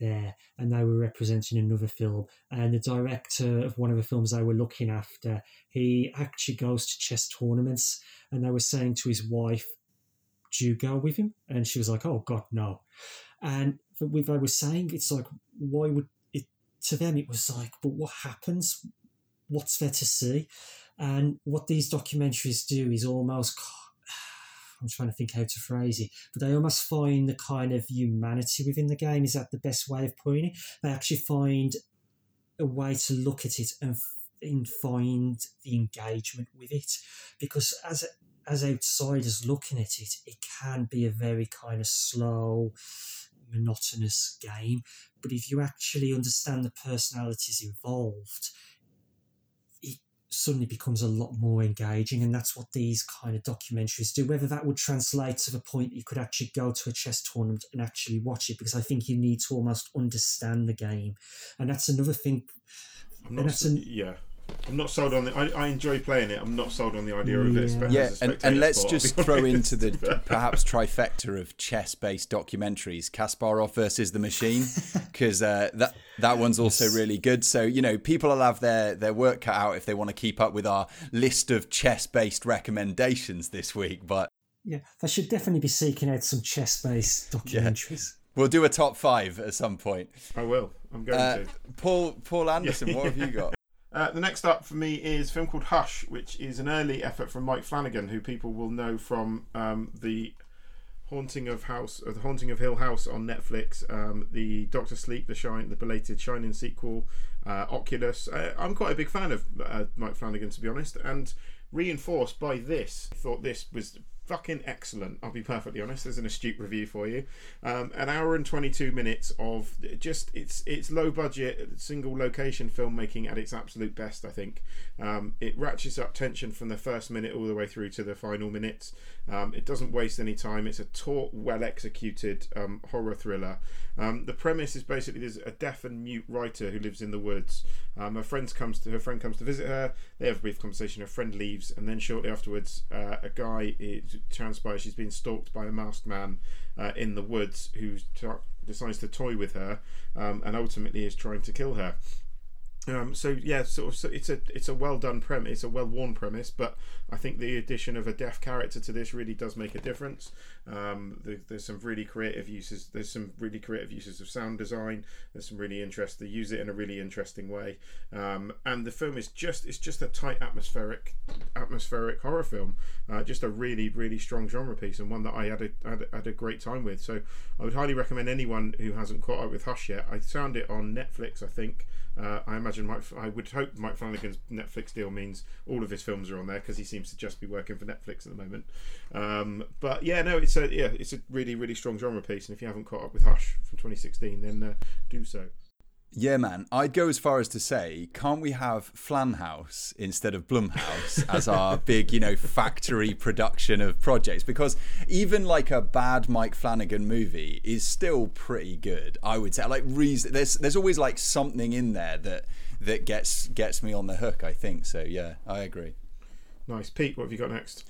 there, and they were representing another film. And the director of one of the films they were looking after, he actually goes to chess tournaments, and they were saying to his wife, "Do you go with him?" And she was like, "Oh God, no." And with I was saying, it's like, why would it? To them, it was like, but what happens? What's there to see? And what these documentaries do is almost, I'm trying to think how to phrase it, but they almost find the kind of humanity within the game. Is that the best way of putting it? They actually find a way to look at it and, and find the engagement with it. Because as as outsiders looking at it, it can be a very kind of slow, monotonous game. But if you actually understand the personalities involved, suddenly becomes a lot more engaging and that's what these kind of documentaries do. Whether that would translate to the point that you could actually go to a chess tournament and actually watch it because i think you need to almost understand the game. And that's another thing and that's an, yeah I'm not sold on the. I, I enjoy playing it. I'm not sold on the idea of it. Yeah, and, and let's sport, just throw into the perhaps trifecta of chess-based documentaries: Kasparov versus the Machine, because uh, that that one's also really good. So you know, people will have their their work cut out if they want to keep up with our list of chess-based recommendations this week. But yeah, they should definitely be seeking out some chess-based documentaries. Yeah. We'll do a top five at some point. I will. I'm going uh, to. Paul Paul Anderson, what have you got? Uh, the next up for me is a film called Hush, which is an early effort from Mike Flanagan, who people will know from um, the Haunting of House, uh, the Haunting of Hill House on Netflix, um, the Doctor Sleep, the Shine, the belated Shining sequel, uh, Oculus. Uh, I'm quite a big fan of uh, Mike Flanagan, to be honest, and reinforced by this. Thought this was fucking excellent. I'll be perfectly honest. There's an astute review for you. Um, an hour and 22 minutes of just it's it's low budget single location filmmaking at its absolute best. I think um, it ratchets up tension from the first minute all the way through to the final minutes. Um, it doesn't waste any time. It's a taut, well executed um, horror thriller. Um, the premise is basically there's a deaf and mute writer who lives in the woods. Um, her friend comes to her friend comes to visit her. They have a brief conversation. Her friend leaves, and then shortly afterwards, uh, a guy it transpires she's been stalked by a masked man uh, in the woods who t- decides to toy with her, um, and ultimately is trying to kill her. Um, so yeah, sort of, so it's a it's a well done premise, it's a well worn premise, but I think the addition of a deaf character to this really does make a difference. Um, the, there's some really creative uses. There's some really creative uses of sound design. There's some really interesting. They use it in a really interesting way, um, and the film is just it's just a tight atmospheric atmospheric horror film. Uh, just a really really strong genre piece and one that I had a, had a had a great time with. So I would highly recommend anyone who hasn't caught up with Hush yet. I found it on Netflix, I think. Uh, I imagine Mike. I would hope Mike Flanagan's Netflix deal means all of his films are on there because he seems to just be working for Netflix at the moment. Um, but yeah, no, it's a yeah, it's a really really strong genre piece, and if you haven't caught up with Hush from 2016, then uh, do so. Yeah, man. I'd go as far as to say, can't we have Flanhouse instead of Blumhouse as our big, you know, factory production of projects? Because even like a bad Mike Flanagan movie is still pretty good. I would say, like, reason there's there's always like something in there that that gets gets me on the hook. I think so. Yeah, I agree. Nice, Pete. What have you got next?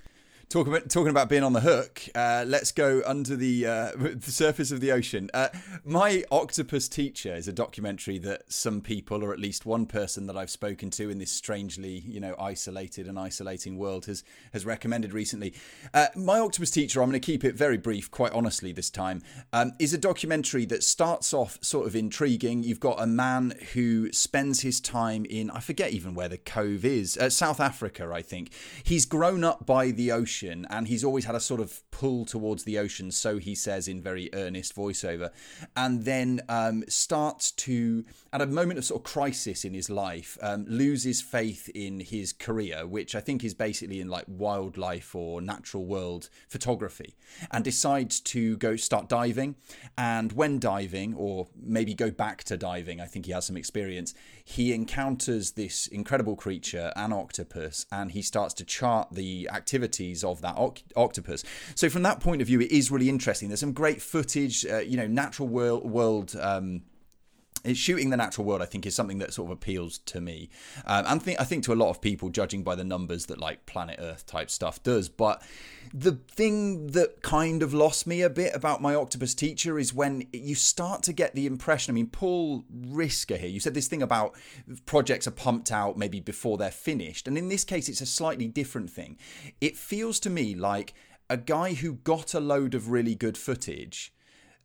Talk about, talking about being on the hook, uh, let's go under the, uh, the surface of the ocean. Uh, My Octopus Teacher is a documentary that some people, or at least one person that I've spoken to in this strangely, you know, isolated and isolating world, has has recommended recently. Uh, My Octopus Teacher, I'm going to keep it very brief, quite honestly this time, um, is a documentary that starts off sort of intriguing. You've got a man who spends his time in, I forget even where the cove is, uh, South Africa, I think. He's grown up by the ocean ocean, and he's always had a sort of pull towards the ocean, so he says in very earnest voiceover, and then um, starts to, at a moment of sort of crisis in his life, um, loses faith in his career, which I think is basically in like wildlife or natural world photography, and decides to go start diving. And when diving, or maybe go back to diving, I think he has some experience, he encounters this incredible creature, an octopus, and he starts to chart the activities of that octopus. So from that point of view, it is really interesting. There's some great footage, uh, you know, natural world world. Um, shooting the natural world, I think, is something that sort of appeals to me, um, and th- I think to a lot of people, judging by the numbers that like Planet Earth type stuff does. But the thing that kind of lost me a bit about my octopus teacher is when you start to get the impression. I mean, Paul Risker here, you said this thing about projects are pumped out maybe before they're finished, and in this case, it's a slightly different thing. It feels to me like a guy who got a load of really good footage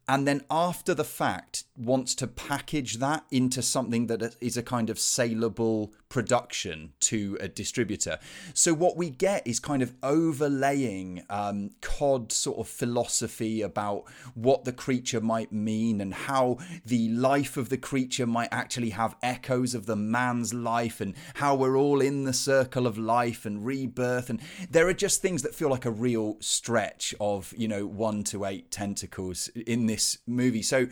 and then after the fact wants to package that into something that is a kind of saleable production to a distributor. So what we get is kind of overlaying um, COD sort of philosophy about what the creature might mean and how the life of the creature might actually have echoes of the man's life and how we're all in the circle of life and rebirth. And there are just things that feel like a real stretch of, you know, one to eight tentacles in this movie. So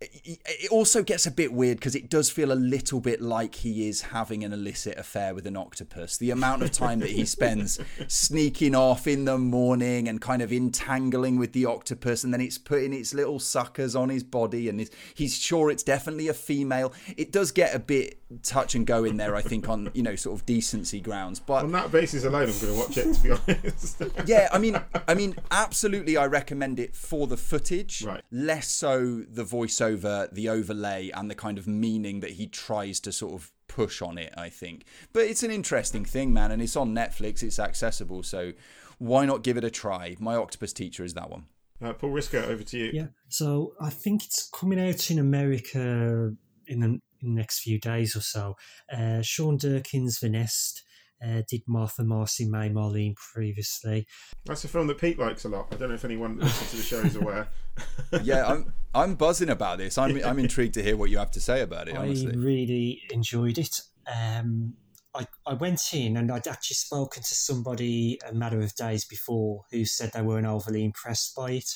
it also gets a bit weird because it does feel a little bit like he is having an illicit affair with an octopus. The amount of time that he spends sneaking off in the morning and kind of entangling with the octopus, and then it's putting its little suckers on his body, and he's sure it's definitely a female. It does get a bit touch and go in there, I think, on you know sort of decency grounds. But on that basis alone, I'm going to watch it. To be honest, yeah, I mean, I mean, absolutely, I recommend it for the footage, right. less so the voiceover, the overlay, and the kind of meaning that he tries to sort of push on it. I think, but it's an interesting thing, man, and it's on Netflix. It's accessible, so why not give it a try? My Octopus Teacher is that one. Uh, Paul Risker, over to you. Yeah, so I think it's coming out in America in the, in the next few days or so. Uh, Sean Durkin's The Nest uh, did Martha Marcy May Marlene previously. That's a film that Pete likes a lot. I don't know if anyone listening to the show is aware. yeah, I'm I'm buzzing about this. I'm I'm intrigued to hear what you have to say about it. Honestly, I really enjoyed it. Um, I, I went in and I'd actually spoken to somebody a matter of days before who said they weren't overly impressed by it.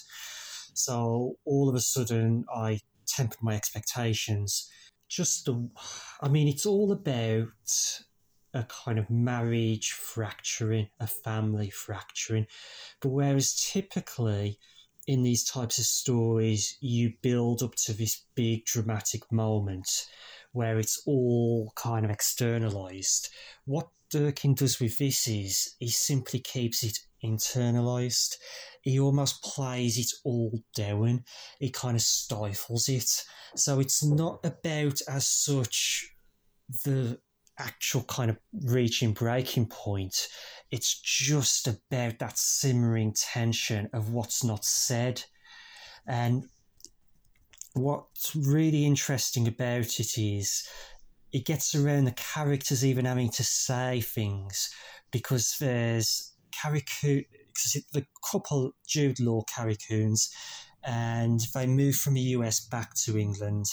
So all of a sudden, I tempered my expectations. Just the, I mean, it's all about a kind of marriage fracturing, a family fracturing. But whereas typically in these types of stories, you build up to this big dramatic moment where it's all kind of externalized. What Durkin does with this is he simply keeps it internalized. He almost plays it all down. He kind of stifles it. So it's not about as such the actual kind of reaching breaking point. It's just about that simmering tension of what's not said. And what's really interesting about it is it gets around the characters even having to say things because there's Carrie because the couple Jude Law Carrie Coons and they move from the US back to England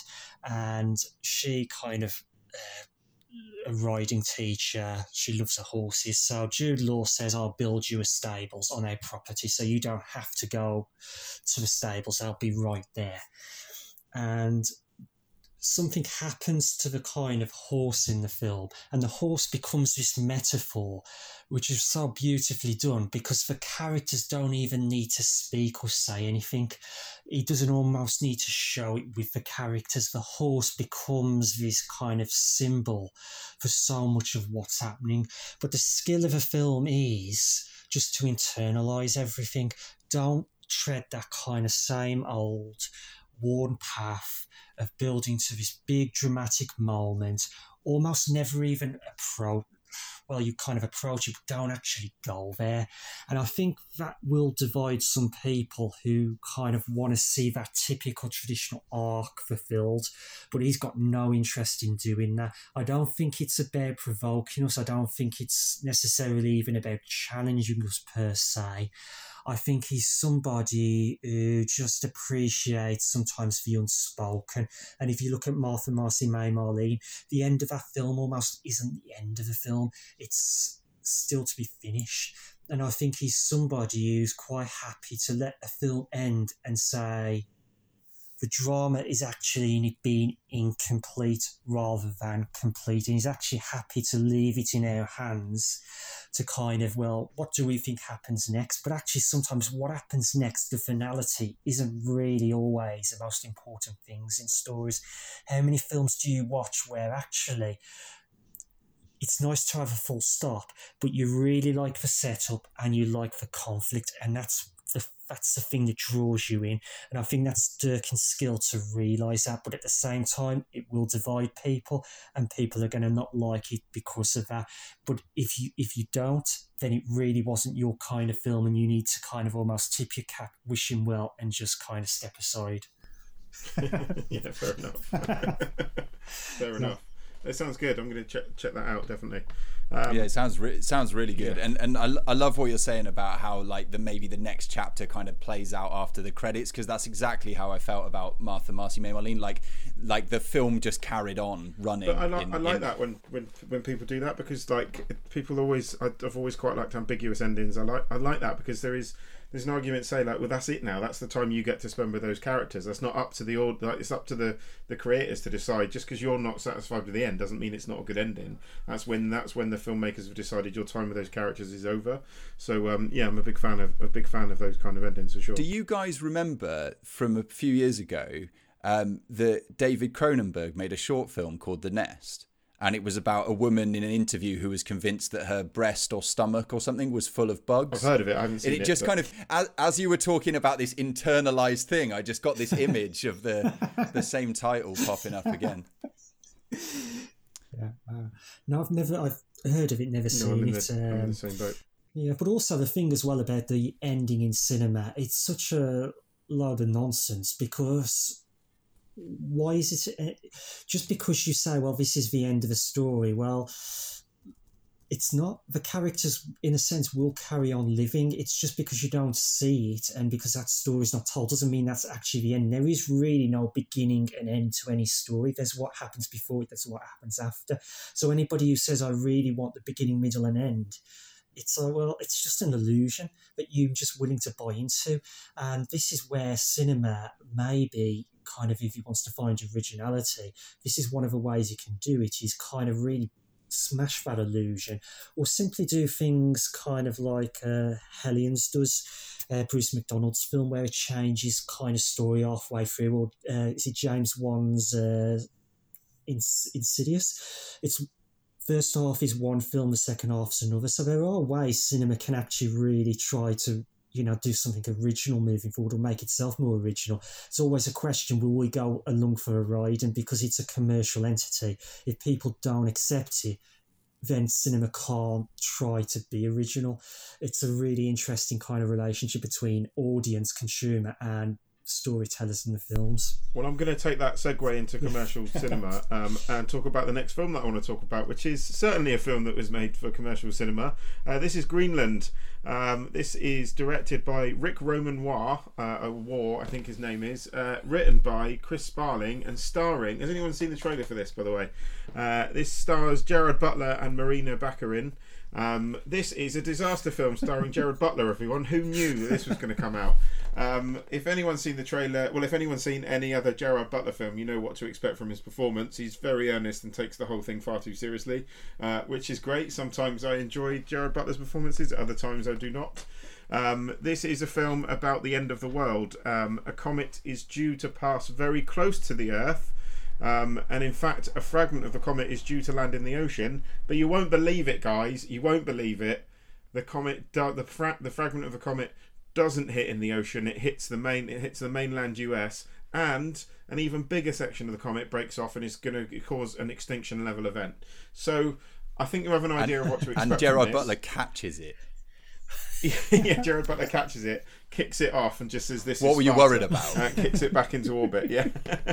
and she kind of uh, a riding teacher. She loves her horses. So Jude Law says, I'll build you a stables on our property so you don't have to go to the stables. I'll be right there. And something happens to the kind of horse in the film, and the horse becomes this metaphor, which is so beautifully done because the characters don't even need to speak or say anything. He doesn't almost need to show it with the characters. The horse becomes this kind of symbol for so much of what's happening. But the skill of a film is just to internalize everything. Don't tread that kind of same old worn path of building to this big dramatic moment, almost never even approach. Well, you kind of approach it, but don't actually go there. And I think that will divide some people who kind of want to see that typical traditional arc fulfilled, but he's got no interest in doing that. I don't think it's about provoking us. I don't think it's necessarily even about challenging us per se. I think he's somebody who just appreciates sometimes the unspoken. And if you look at Martha Marcy May Marlene, the end of that film almost isn't the end of the film. It's still to be finished. And I think he's somebody who's quite happy to let a film end and say, the drama is actually in it being incomplete rather than complete. And he's actually happy to leave it in our hands to kind of, well, what do we think happens next? But actually, sometimes what happens next, the finality, isn't really always the most important things in stories. How many films do you watch where actually it's nice to have a full stop, but you really like the setup and you like the conflict, and that's the, that's the thing that draws you in. And I think that's Durkin's skill to realise that. But at the same time, it will divide people, and people are going to not like it because of that. But if you if you don't, then it really wasn't your kind of film, and you need to kind of almost tip your cap, wish him well, and just kind of step aside. yeah, fair enough. fair enough. It sounds good. I'm going to check check that out definitely. Um, yeah, it sounds re- it sounds really good, yeah. and and I, I love what you're saying about how like the maybe the next chapter kind of plays out after the credits because that's exactly how I felt about Martha Marcy May Marlene. Like like the film just carried on running. But I like in, I like in... that when, when when people do that because like people always I've always quite liked ambiguous endings. I like I like that because there is there's an argument say like, well, that's it now. That's the time you get to spend with those characters. That's not up to the. Like, it's up to the the creators to decide. Just because you're not satisfied with the end doesn't mean it's not a good ending. That's when that's when the filmmakers have decided your time with those characters is over. So um, yeah, I'm a big fan of a big fan of those kind of endings for sure. Do you guys remember from a few years ago um, that David Cronenberg made a short film called The Nest? And it was about a woman in an interview who was convinced that her breast or stomach or something was full of bugs. I've heard of it. I haven't seen it. It just but... kind of, as, as, you were talking about this internalized thing, I just got this image of the the same title popping up again. Yeah, uh, no, I've never, I've heard of it, never seen no, it. The, um, the same boat. Yeah, but also the thing as well about the ending in cinema, it's such a load of nonsense because why is it uh, just because you say, well, this is the end of the story? Well, it's not the characters in a sense will carry on living. It's just because you don't see it and because that story is not told doesn't mean that's actually the end. There is really no beginning and end to any story. There's what happens before it there's what happens after. So anybody who says i really want the beginning middle and end it's like well it's just an illusion that you're just willing to buy into. And this is where cinema maybe kind of if he wants to find originality this is one of the ways you can do it is kind of really smash that illusion, or simply do things kind of like uh, Hellions does. Uh, Bruce McDonald's film where it changes kind of story halfway through, or uh, is it James Wan's uh, Ins- Insidious? It's first half is one film, the second half is another. So there are ways cinema can actually really try to you know, do something original moving forward or make itself more original. It's always a question will we go along for a ride? And because it's a commercial entity, if people don't accept it, then cinema can't try to be original. It's a really interesting kind of relationship between audience, consumer, and storytellers in the films. Well, I'm going to take that segue into commercial cinema um, and talk about the next film that I want to talk about, which is certainly a film that was made for commercial cinema. Uh, this is Greenland. Um, this is directed by Rick Romanoir, uh, Waugh, I think his name is, uh, written by Chris Sparling and starring. Has anyone seen the trailer for this, by the way? Uh, this stars Gerard Butler and Morena Baccarin. Um, this is a disaster film starring Gerard Butler, everyone. Who knew this was going to come out? Um, if anyone's seen the trailer, well, if anyone's seen any other Gerard Butler film, you know what to expect from his performance. He's very earnest and takes the whole thing far too seriously, uh, which is great. Sometimes I enjoy Gerard Butler's performances, other times I do not. Um, this is a film about the end of the world. Um, a comet is due to pass very close to the Earth. Um, and in fact, a fragment of the comet is due to land in the ocean. But you won't believe it, guys. You won't believe it. The comet, the fra- the fragment of the comet doesn't hit in the ocean. It hits the main. It hits the mainland U.S. and an even bigger section of the comet breaks off and is going to cause an extinction level event. So I think you have an idea and, of what to expect. And Gerard Butler catches it. yeah, Gerard Butler catches it, kicks it off, and just says, "This." What were you worried about? Kicks it back into orbit. Yeah.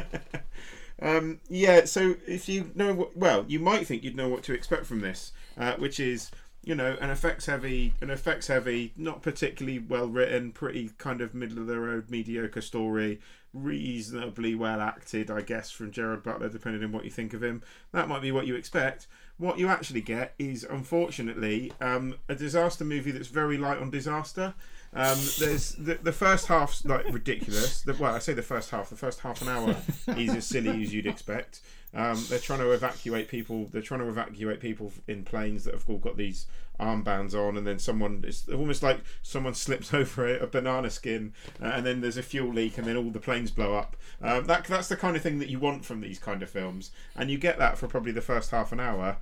um, yeah. So if you know, what, well, you might think you'd know what to expect from this, uh, which is you know, an effects heavy, an effects heavy, not particularly well written, pretty kind of middle of the road, mediocre story, reasonably well acted, I guess, from Gerard Butler, depending on what you think of him. That might be what you expect. What you actually get is, unfortunately, um, a disaster movie that's very light on disaster. Um, there's the, the first half's like ridiculous. The, well, I say the first half. The first half an hour is as silly as you'd expect. Um, they're trying to evacuate people. They're trying to evacuate people in planes that have all got these armbands on, and then someone it's almost like someone slips over a, a banana skin, uh, and then there's a fuel leak, and then all the planes blow up. Um, that that's the kind of thing that you want from these kind of films, and you get that for probably the first half an hour.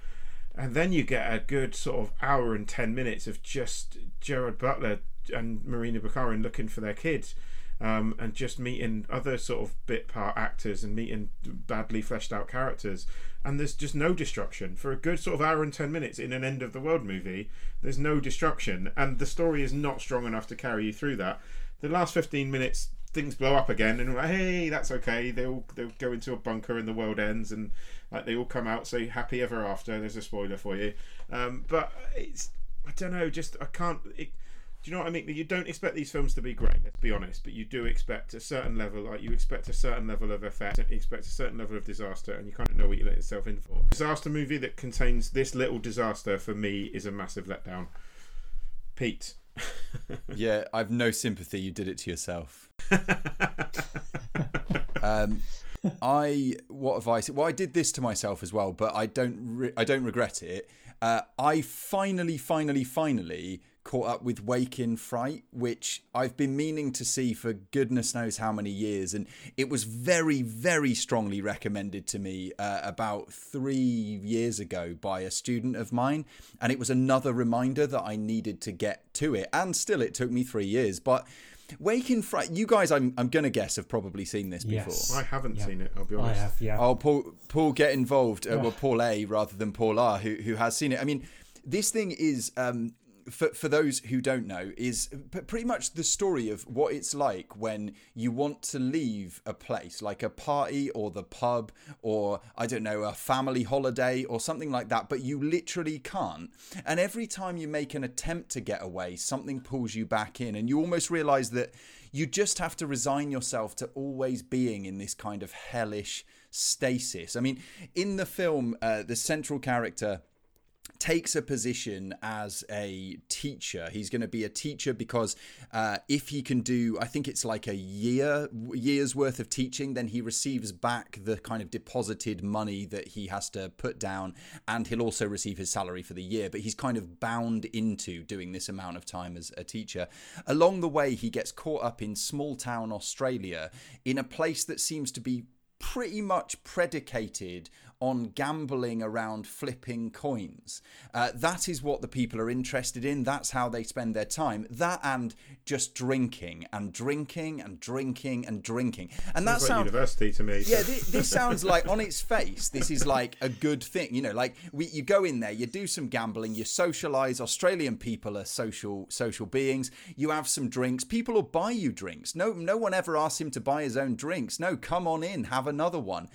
And then you get a good sort of hour and ten minutes of just Gerard Butler and Morena Baccarin looking for their kids um, and just meeting other sort of bit part actors and meeting badly fleshed out characters. And there's just no destruction for a good sort of hour and ten minutes in an end of the world movie. There's no destruction, and the story is not strong enough to carry you through that. The last fifteen minutes, things blow up again, and like, hey, that's okay. They'll they'll go into a bunker, and the world ends, and like they all come out, say happy ever after. There's a spoiler for you, um, but it's I don't know. Just I can't. It, do you know what I mean? You don't expect these films to be great, let's be honest, but you do expect a certain level, like you expect a certain level of effect, you expect a certain level of disaster, and you kind of know what you let yourself in for. Disaster movie that contains this little disaster for me is a massive letdown. Pete. yeah, I've no sympathy. You did it to yourself. um, I what have I said? Well, I did this to myself as well, but I don't. Re- I don't regret it. Uh, I finally, finally, finally caught up with Wake in Fright, which I've been meaning to see for goodness knows how many years. And it was very, very strongly recommended to me uh, about three years ago by a student of mine. And it was another reminder that I needed to get to it. And still, it took me three years. But Wake in Fright, you guys, I'm, I'm going to guess, have probably seen this before. I haven't Yeah. seen it, I'll be honest. I have, yeah. Oh, Paul, Paul, get involved. Uh, well, Paul A rather than Paul R, who who has seen it. I mean, this thing is um, for for those who don't know, is pretty much the story of what it's like when you want to leave a place, like a party or the pub, or I don't know, a family holiday or something like that, but you literally can't. And every time you make an attempt to get away, something pulls you back in, and you almost realize that you just have to resign yourself to always being in this kind of hellish stasis. I mean, in the film, uh, the central character takes a position as a teacher. He's going to be a teacher because uh, if he can do, I think it's like a year year's worth of teaching, then he receives back the kind of deposited money that he has to put down, and he'll also receive his salary for the year. But he's kind of bound into doing this amount of time as a teacher. Along the way, he gets caught up in small town Australia in a place that seems to be pretty much predicated on gambling around flipping coins. Uh, that is what the people are interested in. That's how they spend their time. That and just drinking and drinking and drinking and drinking. And that Sounds like university to me. yeah, this, this sounds like on its face, this is like a good thing. You know, like we, you go in there, you do some gambling, you socialize. Australian people are social social beings. You have some drinks. People will buy you drinks. No, no one ever asks him to buy his own drinks. No, come on in, have another one.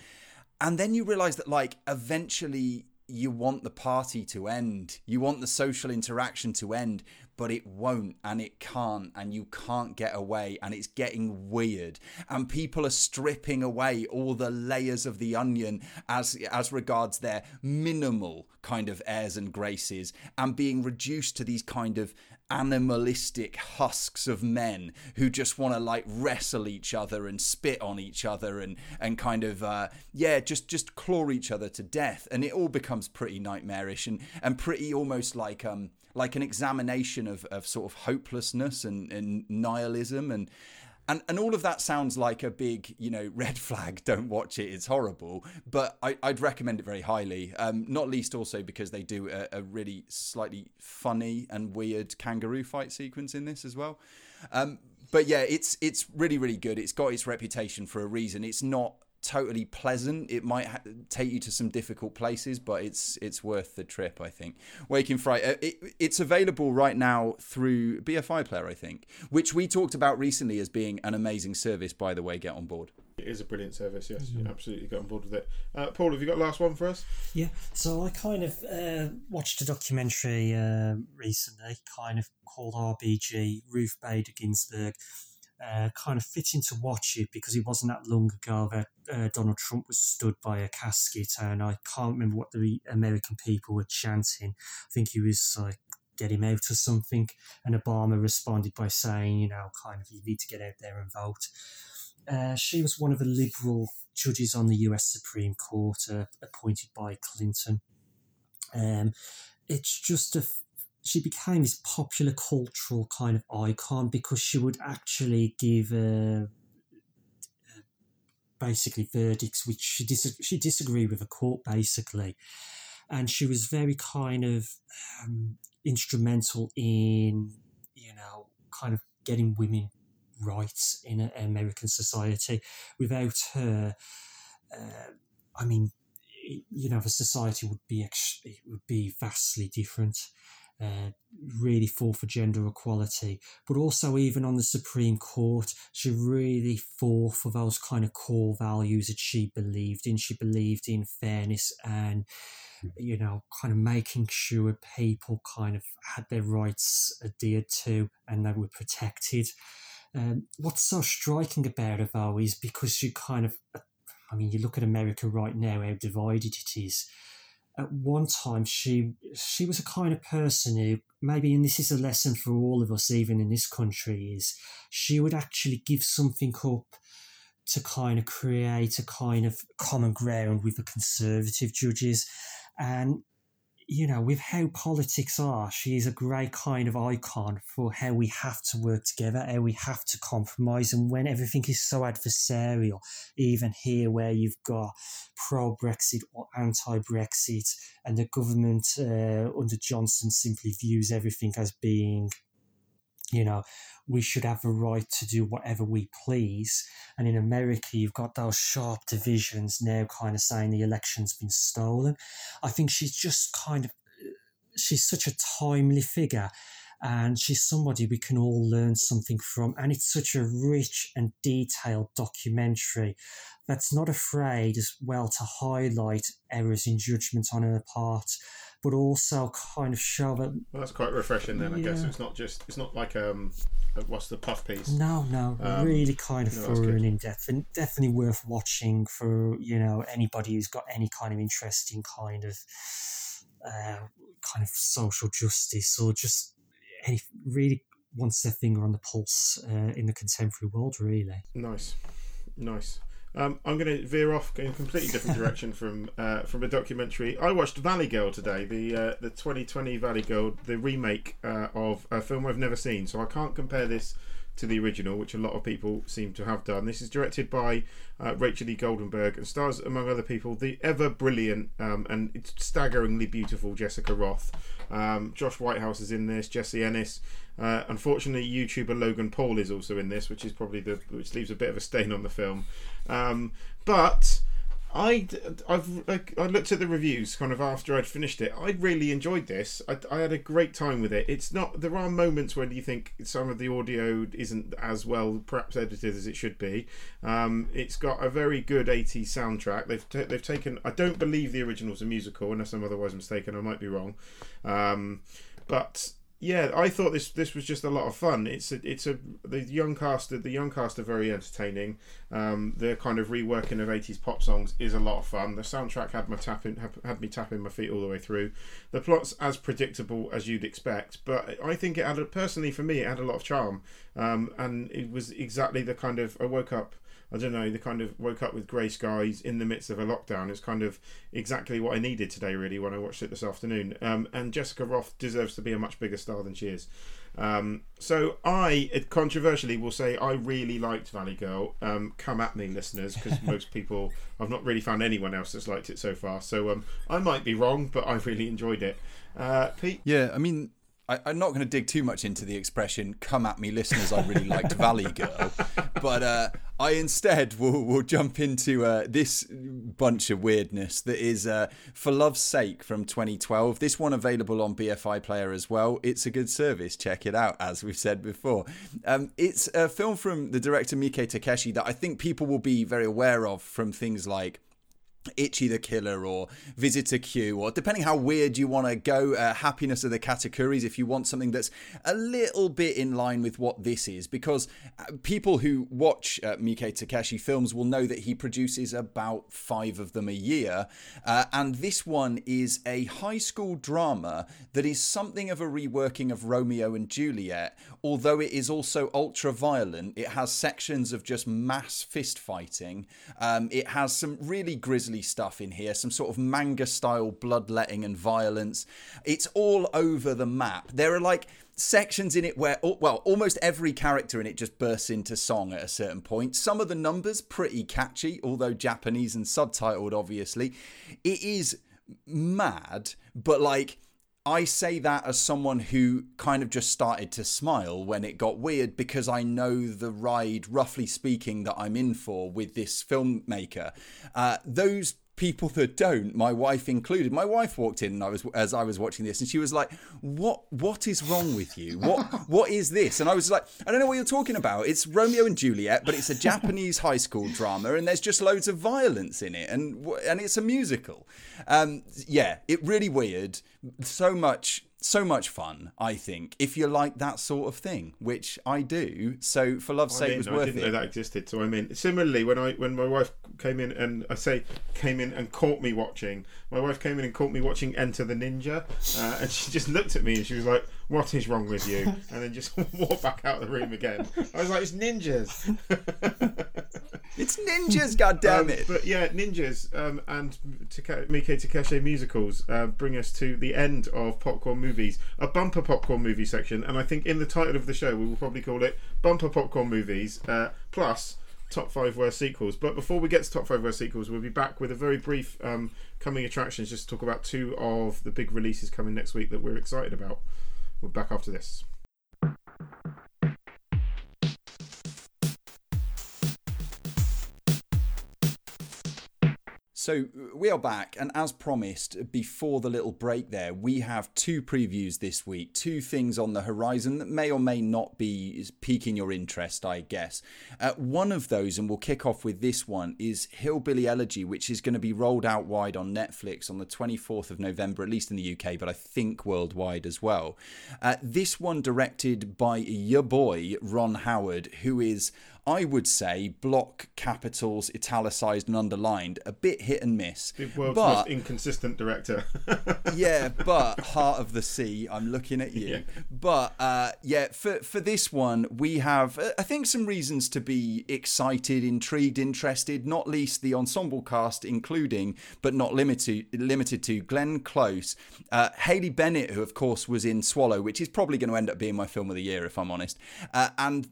And then you realize that, like, eventually you want the party to end. You want the social interaction to end, but it won't and it can't, and you can't get away, and it's getting weird. And people are stripping away all the layers of the onion as as regards their minimal kind of airs and graces, and being reduced to these kind of animalistic husks of men who just want to like wrestle each other and spit on each other and and kind of uh, yeah just just claw each other to death and it all becomes pretty nightmarish and and pretty almost like um like an examination of, of sort of hopelessness and, and nihilism. And and and all of that sounds like a big you know red flag don't watch it it's horrible. But I, would recommend it very highly um, not least also because they do a, a, really slightly funny and weird kangaroo fight sequence in this as well. Um, but yeah it's it's really really good. It's got its reputation for a reason. It's not totally pleasant. It might ha- take you to some difficult places, but it's it's worth the trip. I think. Wake in Fright. Uh, it, it's available right now through BFI Player, I think, which we talked about recently as being an amazing service. By the way, get on board. It is a brilliant service. Yes, mm-hmm. absolutely get on board with it. Uh, Paul, have you got a last one for us? Yeah. So I kind of uh, watched a documentary uh, recently, kind of called RBG Ruth Bader Ginsburg uh, kind of fitting to watch it because it wasn't that long ago that uh, Donald Trump was stood by a casket, and I can't remember what the American people were chanting. I think he was like, get him out or something. And Obama responded by saying, you know, kind of, you need to get out there and vote. Uh, she was one of the liberal judges on the US Supreme Court, uh, appointed by Clinton. Um, it's just a she became this popular cultural kind of icon because she would actually give uh, basically verdicts which she dis- she disagreed with the court basically, and she was very kind of um, instrumental in you know kind of getting women rights in American society. Without her, uh, I mean, you know, the society would be ex- it would be vastly different uh, really fought for gender equality, but also even on the Supreme Court, she really fought for those kind of core values that she believed in. She believed in fairness and, you know, kind of making sure people kind of had their rights adhered to and they were protected. Um, what's so striking about her, though, is because she kind of, I mean, you look at America right now, how divided it is at one time she she was a kind of person who maybe and this is a lesson for all of us even in this country is she would actually give something up to kind of create a kind of common ground with the conservative judges. And you know, with how politics are, she is a great kind of icon for how we have to work together, how we have to compromise. And when everything is so adversarial, even here where you've got pro Brexit or anti Brexit, and the government uh, under Johnson simply views everything as being you know, we should have a right to do whatever we please. And in America, you've got those sharp divisions now kind of saying the election's been stolen. I think she's just kind of, she's such a timely figure. And she's somebody we can all learn something from. And it's such a rich and detailed documentary that's not afraid as well to highlight errors in judgment on her part but also kind of show that. Well, that's quite refreshing. Then I guess it's not just it's not like um, what's the puff piece? No, no, Um, really kind of no, thorough and in depth, and definitely worth watching for you know anybody who's got any kind of interest in kind of uh, kind of social justice or just any really wants their finger on the pulse uh, in the contemporary world. Really, Nice, nice. Um, I'm going to veer off in a completely different direction from uh, from a documentary. I watched Valley Girl today, the uh, the 2020 Valley Girl, the remake uh, of a film I've never seen. So I can't compare this to the original, which a lot of people seem to have done. This is directed by uh, Rachel E. Goldenberg and stars, among other people, the ever brilliant um, and staggeringly beautiful Jessica Rothe. Um, Josh Whitehouse is in this, Jessie Ennis. Uh, unfortunately, YouTuber Logan Paul is also in this, which is probably the which leaves a bit of a stain on the film. Um, but I I've I looked at the reviews kind of after I'd finished it. I really enjoyed this. I, I had a great time with it. It's not there are moments when you think some of the audio isn't as well perhaps edited as it should be. Um, it's got a very good 80s soundtrack. They've ta they've taken. I don't believe the original's a musical, unless I'm otherwise mistaken. I might be wrong. Um, but yeah, I thought this this was just a lot of fun. It's a it's a the young cast the young cast are very entertaining. Um, the kind of reworking of eighties pop songs is a lot of fun. The soundtrack had my tapping had me tapping my feet all the way through. The plot's as predictable as you'd expect, but I think it had a, personally for me it had a lot of charm. Um, and it was exactly the kind of I woke up. I don't know, the kind of woke up with grey skies in the midst of a lockdown. It's kind of exactly what I needed today, really, when I watched it this afternoon. Um, and Jessica Rothe deserves to be a much bigger star than she is. Um, so I, controversially, will say I really liked Valley Girl. Um, come at me, listeners, because most people, I've not really found anyone else that's liked it so far. So um, I might be wrong, but I really enjoyed it. Uh, Pete, Yeah, I mean, I, I'm not going to dig too much into the expression "come at me, listeners." I really liked Valley Girl, but uh, I instead will will jump into uh, this bunch of weirdness that is uh, "For Love's Sake" from 2012. This one available on BFI Player as well. It's a good service. Check it out, as we've said before. Um, it's a film from the director Miike Takashi that I think people will be very aware of from things like. Ichi the Killer or Visitor Q, or depending how weird you want to go, uh, Happiness of the Katakuris, if you want something that's a little bit in line with what this is, because uh, people who watch uh, Miike Takashi films will know that he produces about five of them a year, uh, and this one is a high school drama that is something of a reworking of Romeo and Juliet, although it is also ultra violent. It has sections of just mass fist fighting. Um, it has some really grisly stuff in here, some sort of manga style bloodletting and violence. It's all over the map. There are like sections in it where well almost every character in it just bursts into song at a certain point some of the numbers pretty catchy although japanese and subtitled obviously it is mad but like I say that as someone who kind of just started to smile when it got weird because I know the ride, roughly speaking, that I'm in for with this filmmaker. Uh, those people that don't, my wife included. My wife walked in and I was as I was watching this, and she was like, "What? What is wrong with you? What? What is this?" And I was like, "I don't know what you're talking about. It's Romeo and Juliet, but it's a Japanese high school drama, and there's just loads of violence in it, and and it's a musical. Um, yeah, it really weird. So much." So much fun, I think, if you like that sort of thing, which I do. So, for love's I sake, it was I worth didn't it. know that existed. So I mean, similarly, when I when my wife came in and I say came in and caught me watching, my wife came in and caught me watching Enter the Ninja, uh, and she just looked at me and she was like, "What is wrong with you?" And then just walk back out of the room again. I was like, "It's ninjas." It's ninjas, goddammit! Um, it! but yeah, ninjas um, and Take- Miike Takashi musicals uh, bring us to the end of popcorn movies, a bumper popcorn movie section, and I think in the title of the show we will probably call it bumper popcorn movies uh, plus top five worst sequels. But before we get to top five worst sequels, we'll be back with a very brief um, coming attractions just to talk about two of the big releases coming next week that we're excited about. We're back after this. So So we are back, and as promised, before the little break there, we have two previews this week, two things on the horizon that may or may not be piquing your interest, I guess. Uh, one of those, and we'll kick off with this one, is Hillbilly Elegy, which is going to be rolled out wide on Netflix on the 24th of November, at least in the UK, but I think worldwide as well. Uh, this one directed by your boy, Ron Howard, who is I would say block capitals italicized and underlined a bit hit and miss. The world's but, most inconsistent director. yeah, but Heart of the Sea, I'm looking at you. Yeah. But uh, yeah, for for this one, we have uh, I think some reasons to be excited, intrigued, interested. Not least the ensemble cast, including but not limited limited to Glenn Close, uh, Haley Bennett, who of course was in Swallow, which is probably going to end up being my film of the year if I'm honest, uh, and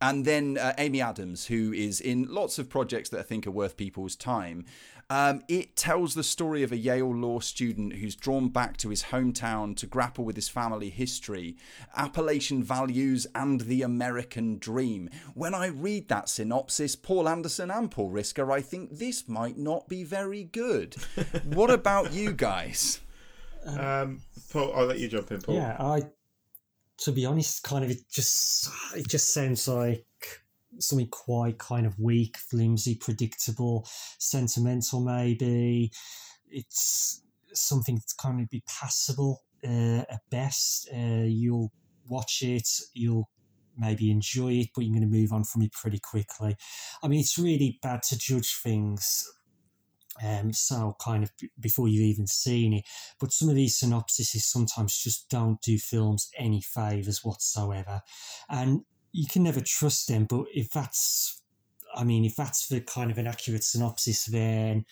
and then uh, Amy Adams, who is in lots of projects that I think are worth people's time. Um, it tells the story of a Yale law student who's drawn back to his hometown to grapple with his family history, Appalachian values, and the American dream. When I read that synopsis, Paul Anderson and Paul Risker, I think this might not be very good. what about you guys? Um, Paul, I'll let you jump in, Paul. Yeah, I to be honest, kind of it just it just sounds like something quite kind of weak, flimsy, predictable, sentimental. Maybe it's something that's kind of be passable uh, at best. Uh, you'll watch it, you'll maybe enjoy it, but you're going to move on from it pretty quickly. I mean, it's really bad to judge things um, so kind of before you've even seen it. But some of these synopsises sometimes just don't do films any favors whatsoever, and you can never trust them. But if that's, I mean, if that's the kind of an accurate synopsis, then